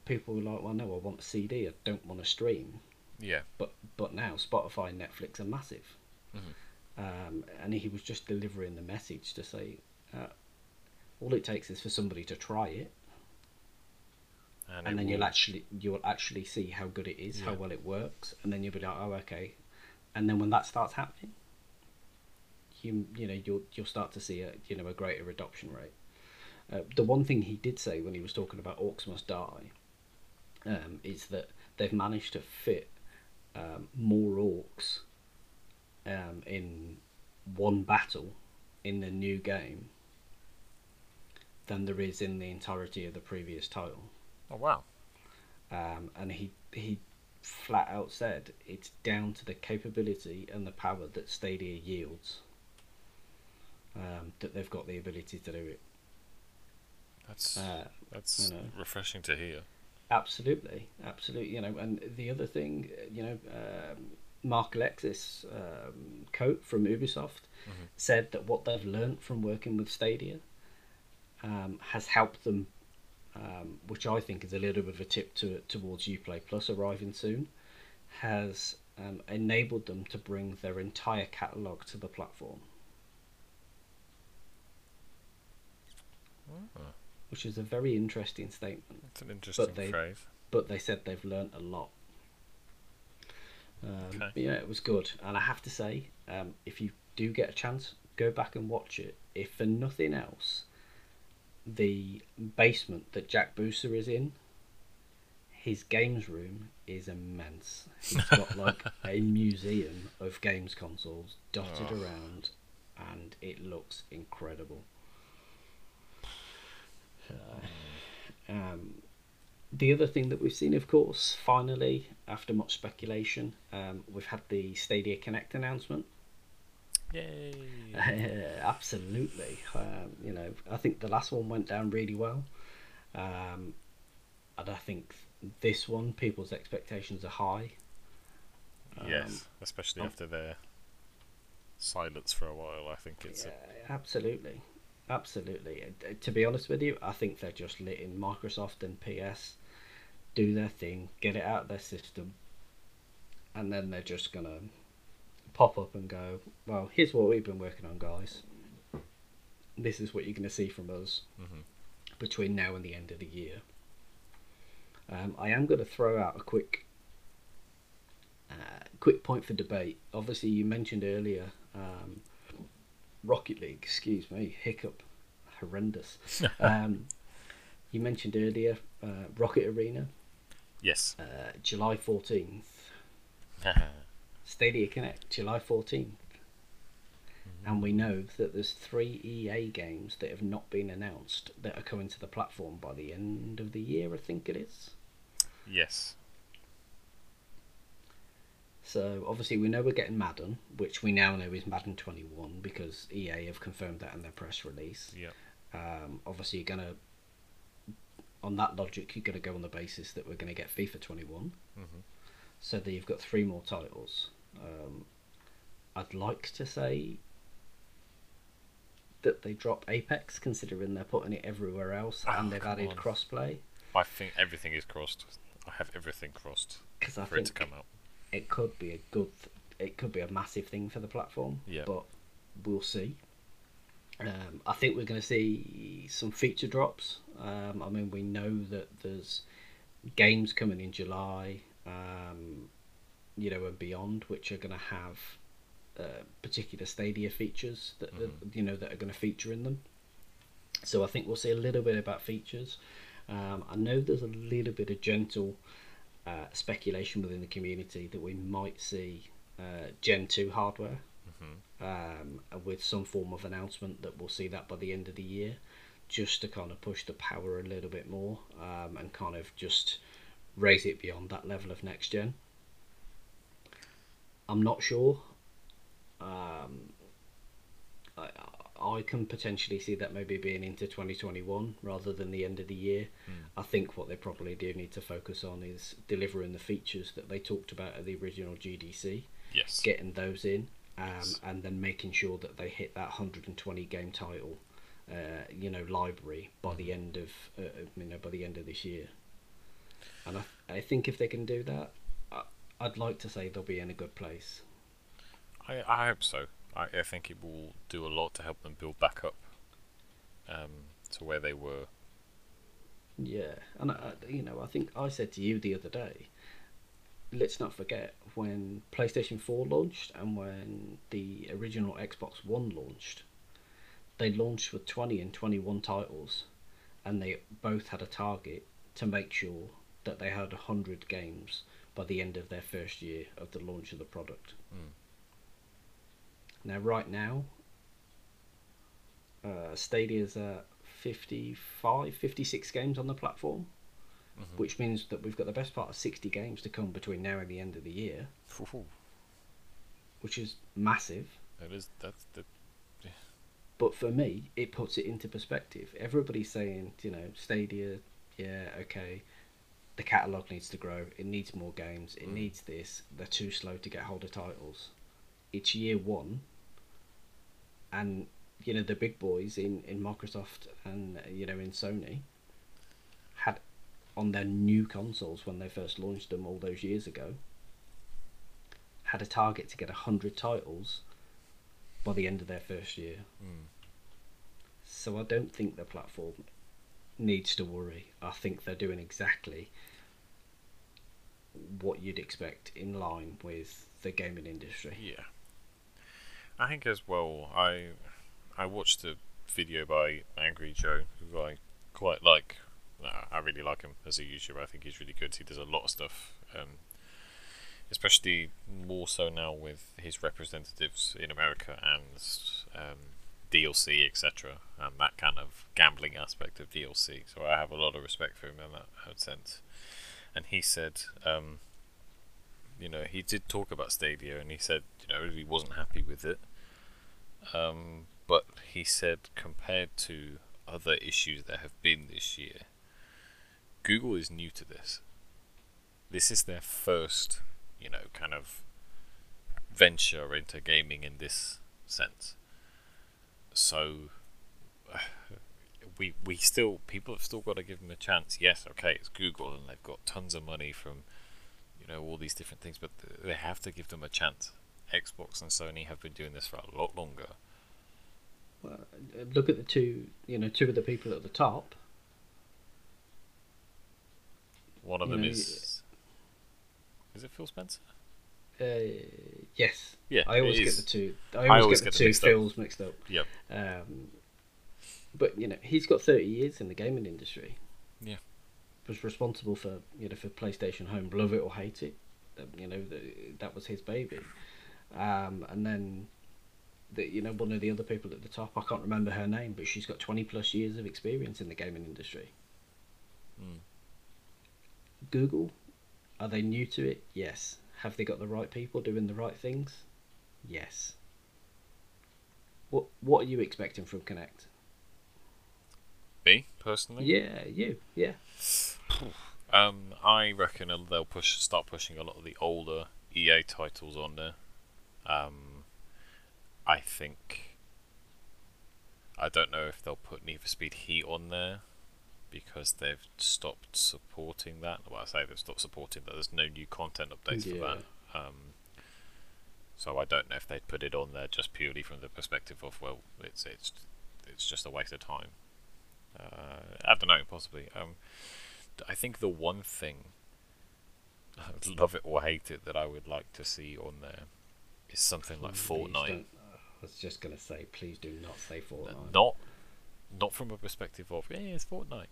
People were like, well, no, I want a CD. I don't want to stream. Yeah. But but now Spotify and Netflix are massive. Mm-hmm. Um, and he was just delivering the message to say, uh, all it takes is for somebody to try it and, and then will... you'll actually you'll actually see how good it is, yeah. how well it works, and then you'll be like, oh, okay. And then when that starts happening, you you know you'll you'll start to see a you know a greater adoption rate. Uh, the one thing he did say when he was talking about Orcs Must Die um, is that they've managed to fit um, more orcs um, in one battle in the new game than there is in the entirety of the previous title. Oh wow! Um, and he he flat out said it's down to the capability and the power that Stadia yields. Um, that they've got the ability to do it. That's uh, that's you know. refreshing to hear. Absolutely, absolutely. You know, and the other thing, you know, um, Marc-Alexis, um, Coat from Ubisoft, Mhm. said that what they've learnt from working with Stadia um, has helped them, um, which I think is a little bit of a tip to, towards UPlay Plus arriving soon, has um, enabled them to bring their entire catalogue to the platform, Oh, which is a very interesting statement. that's an interesting they- phrase. but they said they've learnt a lot. Um, Okay. but yeah, it was good, and I have to say, um, if you do get a chance, go back and watch it. If for nothing else, the basement that Jack Buser is in, his games room is immense. He's got like a museum of games consoles dotted Oh. around, and it looks incredible. Uh, um, the other thing that we've seen, of course, finally, after much speculation, um, we've had the Stadia Connect announcement. Yay! Absolutely. Um, you know, I think the last one went down really well. Um, and I think this one, people's expectations are high. yes, especially um, after their silence for a while. I think it's Yeah, absolutely. Absolutely. Uh, To be honest with you, I think they're just letting Microsoft and PS do their thing, get it out of their system, and then they're just going to pop up and go, well, here's what we've been working on, guys. This is what you're going to see from us Mhm. between now and the end of the year. Um, I am going to throw out a quick, uh, quick point for debate. Obviously, you mentioned earlier um, Rocket League. Excuse me, hiccup, horrendous. um, you mentioned earlier uh, Rocket Arena, yes. uh, July fourteenth. Stadia Connect, July 14th. And we know that there's three EA games that have not been announced that are coming to the platform by the end of the year, I think it is. yes. So obviously we know we're getting Madden, which we now know is Madden 21 because EA have confirmed that in their press release. Yeah. Um, obviously you're gonna, on that logic, you're gonna go on the basis that we're gonna get FIFA 21. Mhm. So that you've got three more titles. Um, I'd like to say that they drop Apex, considering they're putting it everywhere else, Oh, and they've added on. crossplay. I think everything is crossed. I have everything crossed Because I for it to think come out. It could be a good, th- it could be a massive thing for the platform. Yeah. But we'll see. Um, I think we're going to see some feature drops. Um, I mean, we know that there's games coming in July, um, you know, and beyond, which are going to have uh, particular Stadia features that that, Mhm. you know that are going to feature in them. So I think we'll see a little bit about features. Um, I know there's a little bit of gentle uh, speculation within the community that we might see uh, Gen 2 hardware hmm um, with some form of announcement that we'll see that by the end of the year, just to kind of push the power a little bit more um, and kind of just raise it beyond that level of next gen. I'm not sure. Um, I, I can potentially see that maybe being into 2021 rather than the end of the year. Mm. I think what they probably do need to focus on is delivering the features that they talked about at the original GDC Yes. getting those in, um, Yes. and then making sure that they hit that 120 game title, uh, you know, library by the end of, uh, you know, by the end of this year. And I, I think if they can do that, I, I'd like to say they'll be in a good place. I, I hope so. I, I think it will do a lot to help them build back up um, to where they were. Yeah, and I, you know, I think I said to you the other day. Let's not forget when PlayStation 4 launched and when the original Xbox One launched. They launched with 20 and 21 titles, and they both had a target to make sure that they had 100 games by the end of their first year of the launch of the product. Mm. Now, right now, uh, Stadia's at 55, 56 games on the platform, Mhm. which means that we've got the best part of 60 games to come between now and the end of the year, Ooh, which is massive. it is that's the But for me, it puts it into perspective. Everybody's saying, you know, Stadia, yeah, okay, the catalog needs to grow. It needs more games. It Mm. needs this. They're too slow to get hold of titles. It's year one, and you know the big boys in in Microsoft and you know in Sony had on their new consoles when they first launched them all those years ago had a target to get 100 titles by the end of their first year. Mm. So I don't think the platform needs to worry. I think they're doing exactly what you'd expect in line with the gaming industry. Yeah. I think as well. I I watched a video by Angry Joe, who I quite like. Uh, I really like him as a YouTuber. I think he's really good. He does a lot of stuff, um, especially more so now with his representatives in America and um, DLC, etc. And that kind of gambling aspect of DLC. So I have a lot of respect for him in that sense. And he said, um, you know, he did talk about Stadia, and he said, you know, he wasn't happy with it. Um, but he said, compared to other issues that have been this year, Google is new to this. This is their first, you know, kind of venture into gaming in this sense. So we we still people have still got to give them a chance. Yes, okay, it's Google and they've got tons of money from you know all these different things, but they have to give them a chance. Xbox and Sony have been doing this for a lot longer. Well, uh, look at the two, you know, two of the people at the top. One of You them know, is is it Phil Spencer? Uh, yes. Yeah, I always get the two. I always, always get, get the two mixed up. Phils mixed up. Yep. Um, but you know, he's got thirty years in the gaming industry. Yeah. Was responsible for you know for PlayStation Home, love it or hate it. Um, You know the, that was his baby. Um, and then, the, you know, one of the other people at the top, I can't remember her name, but she's got twenty plus years of experience in the gaming industry. Mm. Google, are they new to it? Yes. Have they got the right people doing the right things? Yes. What What are you expecting from Connect? Me personally, Yeah, you. Yeah. Um, I reckon they'll push, start pushing a lot of the older EA titles on there. Um, I think. I don't know if they'll put Need for Speed Heat on there because they've stopped supporting that. Well, I say they've stopped supporting that. There's no new content updates for that. Um, so I don't know if they'd put it on there just purely from the perspective of well, it's it's it's just a waste of time. Uh, I don't know, possibly. Um, I think the one thing, I love it or hate it, that I would like to see on there is something like Fortnite. uh, I was just gonna say, please do not say Fortnite. Not, not from a perspective of yeah, it's Fortnite.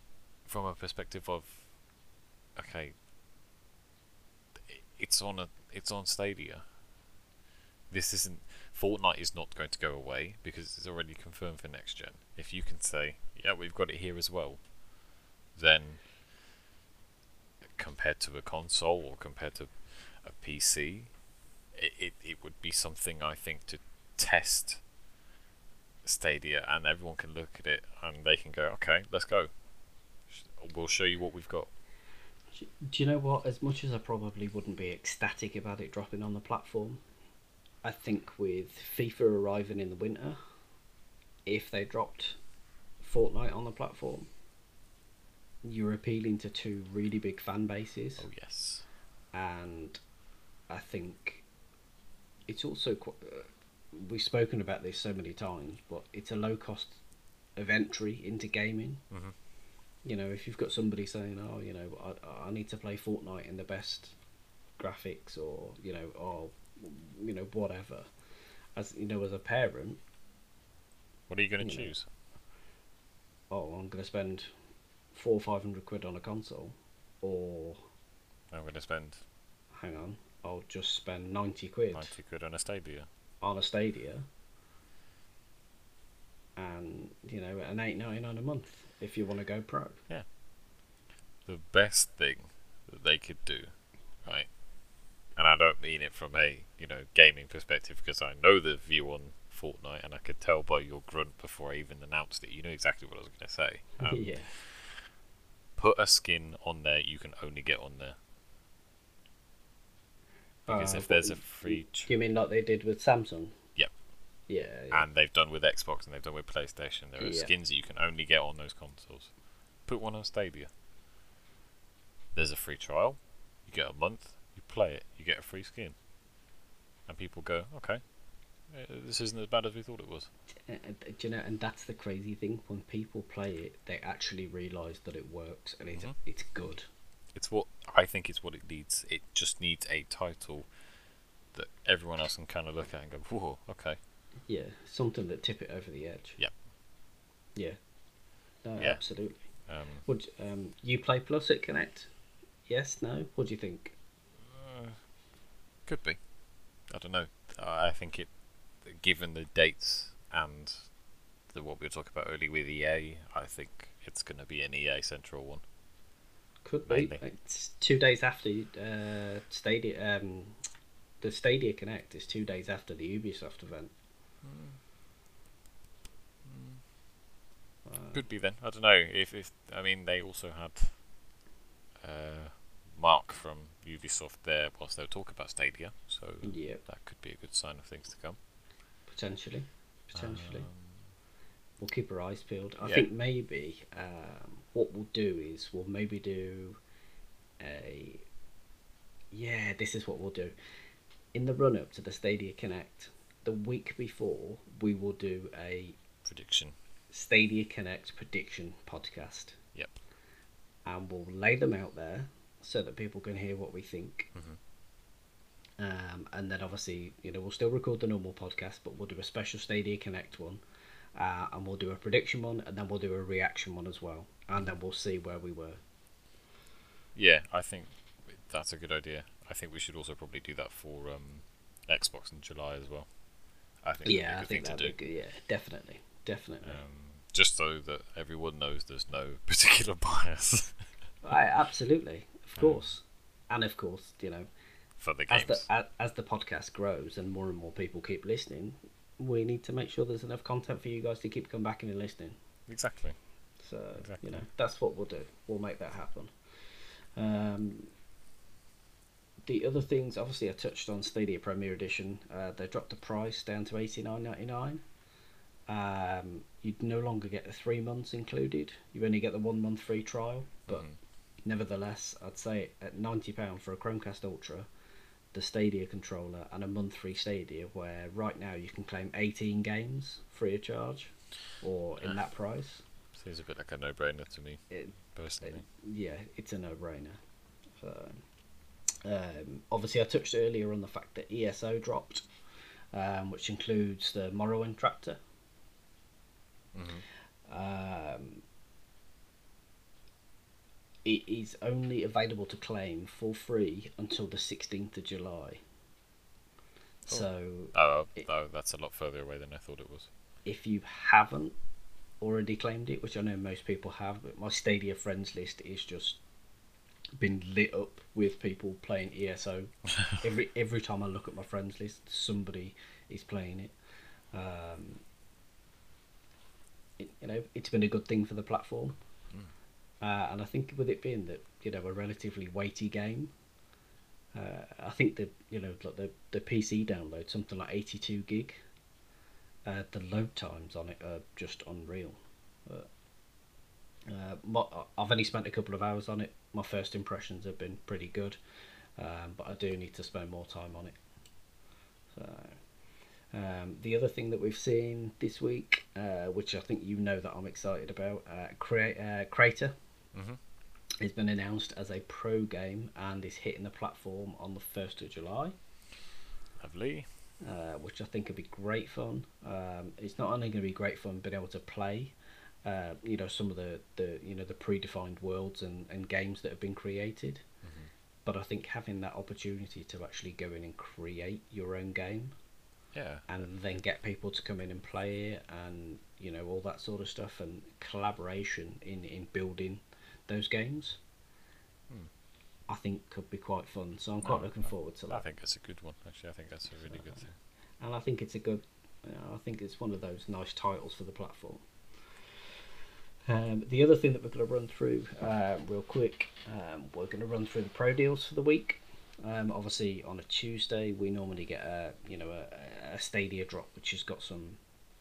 From a perspective of, okay, it's on a, it's on Stadia. This isn't Fortnite is not going to go away because it's already confirmed for next gen. If you can say, yeah, we've got it here as well, then compared to a console or compared to a PC, it, it, it would be something I think to test Stadia and everyone can look at it and they can go, okay, let's go. We'll show you what we've got. Do you know what? As much as I probably wouldn't be ecstatic about it dropping on the platform, I think with FIFA arriving in the winter, if they dropped Fortnite on the platform, you're appealing to two really big fan bases, Oh yes. and I think it's also quite. Uh, we've spoken about this so many times, but it's a low cost of entry into gaming. Mhm. You know, if you've got somebody saying, "Oh, you know, I, I need to play Fortnite in the best graphics," or you know, or you know, whatever. As you know, as a parent, What are you going to You know. choose? oh, I'm going to spend four or five hundred quid on a console, or I'm going to spend hang on, I'll just spend ninety quid 90 quid on a Stadia. on a Stadia, and you know, an eight ninety nine a month if you want to go pro. Yeah. The best thing that they could do, right? And I don't mean it from a, you know, gaming perspective because I know the view on Fortnite and I could tell by your grunt before I even announced it. You knew exactly what I was going to say. Um, yeah, put a skin on there you can only get on there. Because Uh, if there's a free, Do you mean like they did with Samsung? Yep. Yeah. yeah. and they've done with Xbox and they've done with PlayStation, there are Yeah. skins that you can only get on those consoles. Put one on Stadia. There's a free trial. You get a month. You play it. You get a free skin. And people go, okay, eh, this isn't as bad as we thought it was. Uh, uh, do you know, and that's the crazy thing. When people play it, they actually realise that it works and it's Mhm. it's good. It's what I think it's what it needs. It just needs a title that everyone else can kind of look at and go, whoa, okay. Yeah, something that tip it over the edge. Yep. Yeah. No, Yeah. absolutely. Um, Would um, Uplay Plus at Connect? Yes, no. What do you think? uh, could be. I don't know. I think it, given the dates and the what we were talking about earlier with EA, I think it's going to be an EA Central one. Could be. Maybe. It's two days after uh, Stadia. Um, the Stadia Connect is two days after the Ubisoft event. Uh, Could be then. I don't know. If if I mean they also had uh, Mark from Ubisoft there whilst they were talking about Stadia, so yeah, that could be a good sign of things to come. potentially. Potentially. Um, we'll keep our eyes peeled. I Yeah. think maybe um, what we'll do is we'll maybe do a. Yeah, this is what we'll do. In the run up to the Stadia Connect, the week before, we will do a prediction. Stadia Connect prediction podcast. Yep. And we'll lay them out there so that people can hear what we think. Mhm. Um, and then obviously, you know, we'll still record the normal podcast, but we'll do a special Stadia Connect one. Uh, and we'll do a prediction one, and then we'll do a reaction one as well. And then we'll see where we were. Yeah, I think that's a good idea. I think we should also probably do that for um, Xbox in July as well. I think yeah, I that'd be a think that'd be good. Yeah, definitely. Definitely. Um, just so that everyone knows there's no particular bias I, absolutely. Of Um, course. And of course, you know, for the as games. the as, as the podcast grows and more and more people keep listening, we need to make sure there's enough content for you guys to keep coming back and listening. Exactly. So Exactly. you know that's what we'll do. We'll make that happen. Um, the other things, obviously, I touched on Stadia Premier Edition. Uh, they dropped the price down to eighty nine ninety nine. Um, you'd no longer get the three months included. You only get the one month free trial. But Mhm. nevertheless, I'd say at ninety pound for a Chromecast Ultra, the Stadia controller, and a month free Stadia, where right now you can claim eighteen games free of charge, or in that price. Seems a bit like a no-brainer to me, It, personally. yeah, it's a no-brainer. So, um, obviously, I touched earlier on the fact that ESO dropped, um, which includes the Morrowind Chapter. Mhm. Um, it is only available to claim for free until the 16th of July. So, Oh, It- oh, that's a lot further away than I thought it was. if you haven't already claimed it, which I know most people have, but my Stadia friends list is just been lit up with people playing ESO. every every time I look at my friends list, somebody is playing it. Um, it you know, it's been a good thing for the platform, uh, and I think with it being that you know a relatively weighty game. Uh, I think the you know like the the PC download something like eighty two gig, uh, the load times on it are just unreal. But, uh, I've only spent a couple of hours on it. My first impressions have been pretty good, um, but I do need to spend more time on it. So, um, the other thing that we've seen this week, uh, which I think you know that I'm excited about, uh, uh, Crayta Mhm. has been announced as a pro game and is hitting the platform on the first of July Lovely. uh, which I think would be great fun. Um, it's not only going to be great fun being able to play, uh, you know, some of the, the you know the predefined worlds and, and games that have been created, but I think having that opportunity to actually go in and create your own game Yeah. and then get people to come in and play it and you know all that sort of stuff and collaboration in in building those games. Hmm. I think could be quite fun, so I'm quite No, looking forward to that. I think that's a good one. Actually, I think that's a really good thing. and I think it's a good. You know, I think it's one of those nice titles for the platform. Um, the other thing that we're going to run through uh, real quick, um, we're going to run through the pro deals for the week. Um, obviously, on a Tuesday, we normally get a you know a, a Stadia drop, which has got some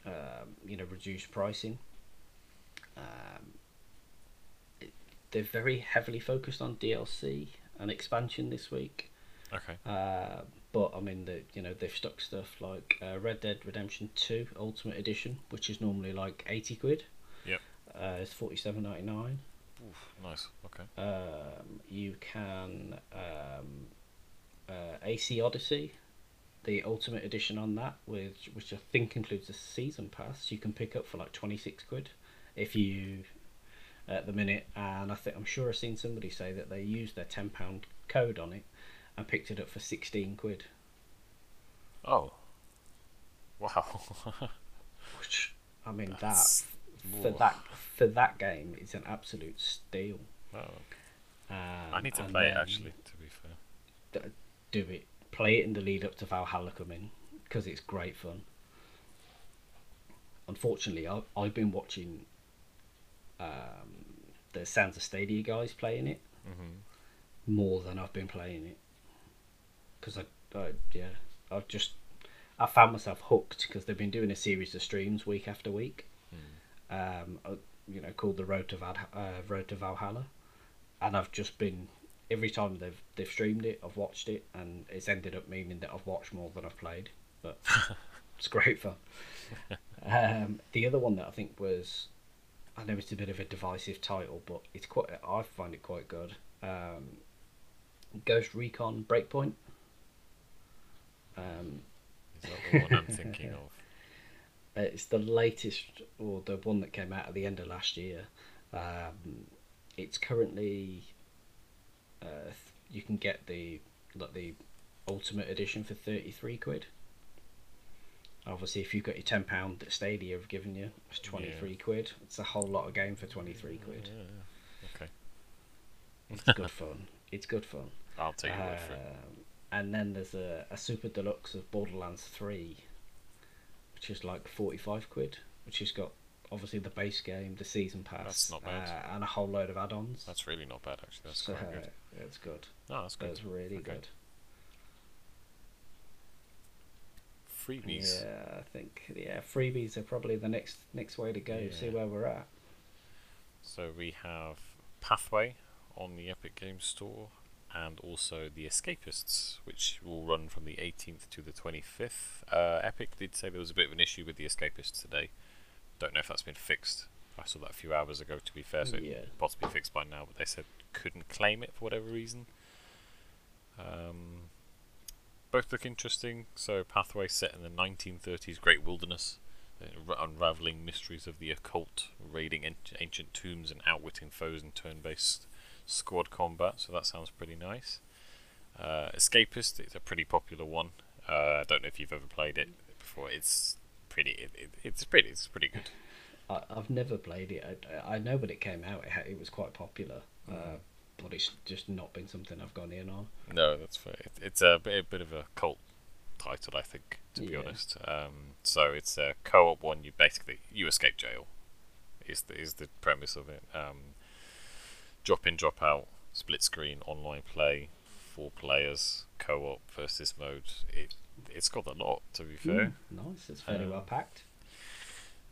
um, you know reduced pricing. Um, they're very heavily focused on DLC and expansion this week. Okay. Uh, but I mean, the you know they've stuck stuff like uh, Red Dead Redemption Two Ultimate Edition, which is normally like eighty quid. Yep. Uh, it's forty seven ninety nine. Nice. Okay. Um, you can um, uh, AC Odyssey, the Ultimate Edition on that, which which I think includes a season pass. You can pick up for like twenty six quid if you at the minute, and I think I'm sure I've seen somebody say that they used their ten pound code on it and picked it up for sixteen quid. Oh. Wow. Which I mean That's- that for that for that game is an absolute steal. Wow. Um, I need to play it actually. To be fair. d- Do it. Play it in the lead up to Valhalla coming because it's great fun. Unfortunately, I've, I've been watching um, the Sounds of Stadia guys playing it hmm more than I've been playing it. Because I, I yeah I've just I found myself hooked because they've been doing a series of streams week after week, um, uh, you know called the Road to Val, uh, Road to Valhalla, and I've just been every time they've they've streamed it I've watched it and it's ended up meaning that I've watched more than I've played, but it's great fun. um, the other one that I think was I know it's a bit of a divisive title, but it's quite I find it quite good. Um, Ghost Recon Breakpoint. Um, Is that the one I'm thinking of? it's the latest, or the one that came out at the end of last year. Um, it's currently, uh, you can get the like the ultimate edition for thirty three quid. Obviously, if you've got your ten pound that Stadia have given you, it's twenty three quid. It's a whole lot of game for twenty three quid. Yeah. Okay. It's good fun. It's good fun. I'll take your word for it. Um, and then there's a, a super deluxe of Borderlands 3, which is like 45 quid, which has got obviously the base game, the season pass, That's not bad. Uh, and a whole load of add ons. That's really not bad actually. That's so, quite good. It's good. No, that's good. That's really Okay. good. Freebies. Yeah, I think yeah, freebies are probably the next next way to go. See where we're at. So we have Pathway on the Epic Games Store and also The Escapists, which will run from the 18th to the 25th. Uh, Epic did say there was a bit of an issue with The Escapists today. Don't know if that's been fixed. I saw that a few hours ago, to be fair, so Yeah. it possibly fixed by now, but they said couldn't claim it for whatever reason. Um, both look interesting. So, Pathway set in the 1930s Great Wilderness, uh, unraveling mysteries of the occult, raiding an- ancient tombs, and outwitting foes in turn-based squad combat. So that sounds pretty nice. Uh, Escapist, it's a pretty popular one. Uh, I don't know if you've ever played it before. It's pretty. It, it, it's pretty. It's pretty good. I, I've never played it. I, I know when it came out, it, it was quite popular, Mm-hmm. uh, but it's just not been something I've gone in on. No, that's fair. It, it's a bit, a bit of a cult title, I think, to be Yeah. honest. Um, so it's a co-op one. You basically you escape jail. Is the is the premise of it? Um, drop in, drop out, split screen, online play, four players, co-op versus mode. It it's got a lot. To be fair. Mm, nice. It's fairly Um, well packed.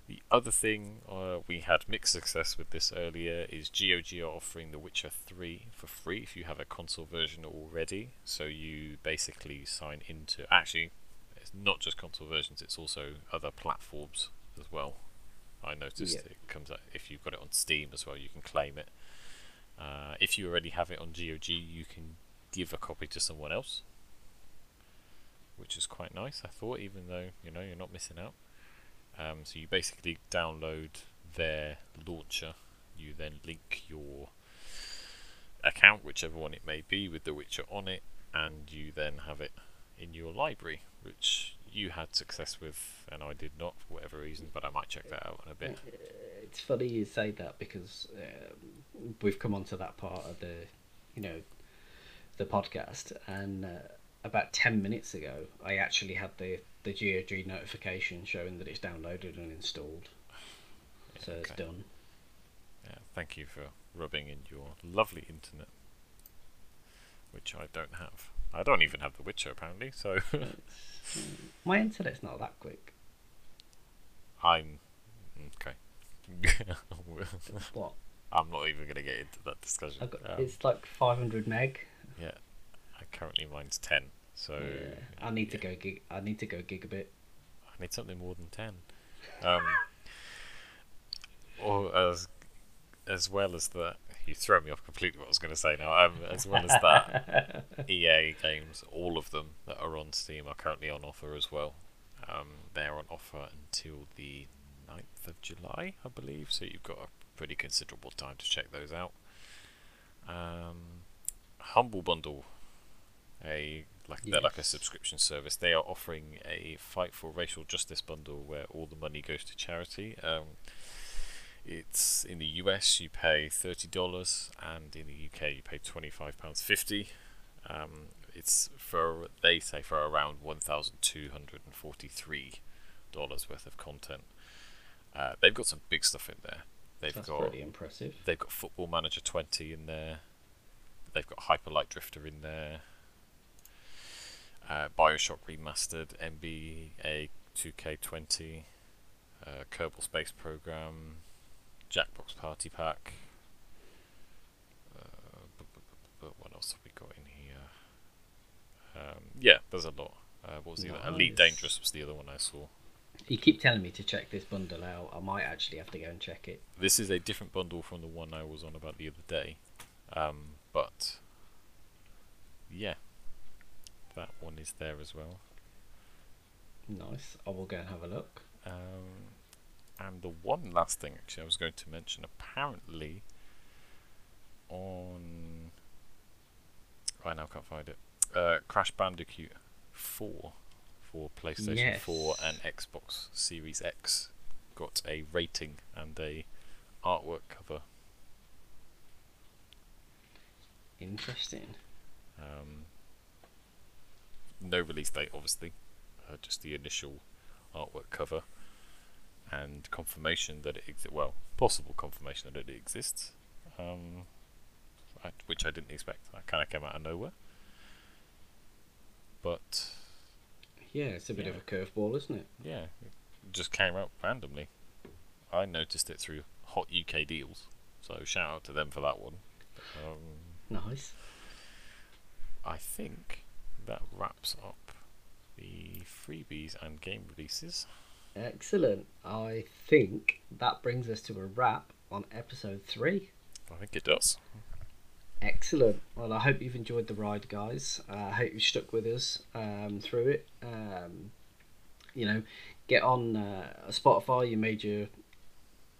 The other thing uh, we had mixed success with this earlier is GOG are offering The Witcher 3 for free if you have a console version already. So you basically sign into. Actually, it's not just console versions, it's also other platforms as well. I noticed Yeah. it comes out if you've got it on Steam as well, you can claim it. Uh, if you already have it on GOG, you can give a copy to someone else, which is quite nice. I thought, even though you know you're not missing out. Um, so you basically download their launcher. You then link your account, whichever one it may be, with The Witcher on it, and you then have it in your library, which you had success with, and I did not for whatever reason. But I might check that out in a bit. It's funny you say that because um, we've come onto that part of the, you know, the podcast, and uh, about ten minutes ago, I actually had the the GOG notification showing that it's downloaded and installed. So it's Okay. done. Thank you for rubbing in your lovely internet, which I don't have. I don't even have The Witcher apparently, so My internet's not that quick. I'm okay. What? I'm not even going to get into that discussion. Got, Um, it's like 500 meg. yeah, I currently mine's ten, so yeah, I need to go gig. I need to go gigabit. I need something more than ten. Um, or as as well as that, you throw me off completely. What I was going to say now. Um, as well as that, EA games, all of them that are on Steam are currently on offer as well. Um, they're on offer until the 9th of July, I believe. So you've got a pretty considerable time to check those out. Um, Humble Bundle, a like they're like a subscription service. They are offering a Fight for Racial Justice bundle where all the money goes to charity. Um, it's in the US you pay thirty dollars, and in the UK you pay twenty five pounds fifty. Um, it's for they say for around one thousand two hundred and forty three dollars worth of content. Uh, they've got some big stuff in there. They've That's got pretty impressive. they've got Football Manager twenty in there. They've got Hyperlight Drifter in there. Uh, Bioshock Remastered, NBA 2K20, uh, Kerbal Space Program, Jackbox Party Pack. Uh, bu- bu- bu- bu- what else have we got in here? Um, yeah, there's a lot. Uh, what was the other? Elite Nice. Dangerous was the other one I saw. You keep telling me to check this bundle out. I might actually have to go and check it. This is a different bundle from the one I was on about the other day. Um, but yeah, that one is there as well. Nice. I will go and have a look. Um, and the one last thing actually I was going to mention apparently on right now I can't find it. Uh, Crash Bandicoot 4 for PlayStation 4 and Xbox Series X got a rating and a artwork cover. Interesting. Um, no release date, obviously, uh, just the initial artwork cover and confirmation that it exists. Well, possible confirmation that it exists, um, I, which I didn't expect. That kind of came out of nowhere. But Yeah, it's a bit of a curveball, isn't it? yeah, it just came out randomly. I noticed it through Hot UK Deals, so shout out to them for that one. Um, Nice. I think that wraps up the freebies and game releases. Excellent. I think that brings us to a wrap on episode three. I think it does. Excellent. Well, I hope you've enjoyed the ride, guys. Uh, I hope you stuck with us um, through it. Um, you know, get on uh, Spotify, your major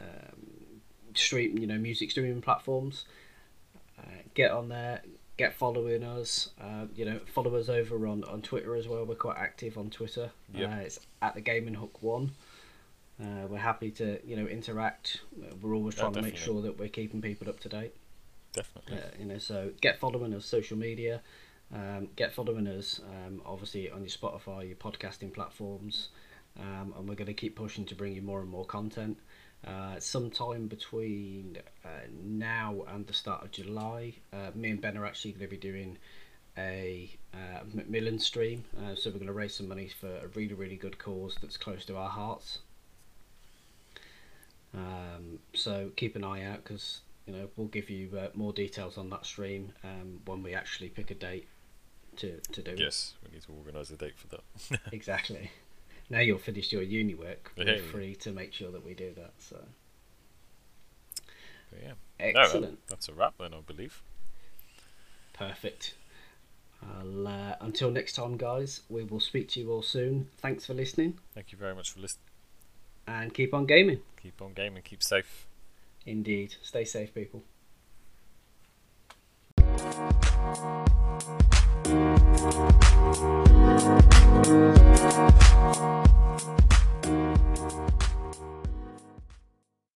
um, stream, you know, music streaming platforms. Uh, get on there. Get following us. Uh, you know, follow us over on, on Twitter as well. We're quite active on Twitter. Yep. Uh, it's at the Gaming Hook One. Uh, we're happy to you know interact. We're always Yeah, trying to make sure that we're keeping people up to date. Definitely. Uh, you know, so get following us social media. Um, get following us, um, obviously on your Spotify, your podcasting platforms, um, and we're going to keep pushing to bring you more and more content. Uh, sometime between uh, now and the start of July, uh, me and Ben are actually going to be doing a uh, Macmillan stream. Uh, so we're going to raise some money for a really, really good cause that's close to our hearts. Um, so keep an eye out because you know we'll give you uh, more details on that stream um, when we actually pick a date to to do it Yes, we need to organise a date for that. Exactly. Now you've finished your uni work, we're Hey. free to make sure that we do that. So But yeah. No, excellent, that's a wrap then, I believe. perfect. Uh, until next time, guys. We will speak to you all soon. Thanks for listening, Thank you very much for listening. and keep on gaming. Keep on gaming, keep safe. Indeed, stay safe, people. Thank you.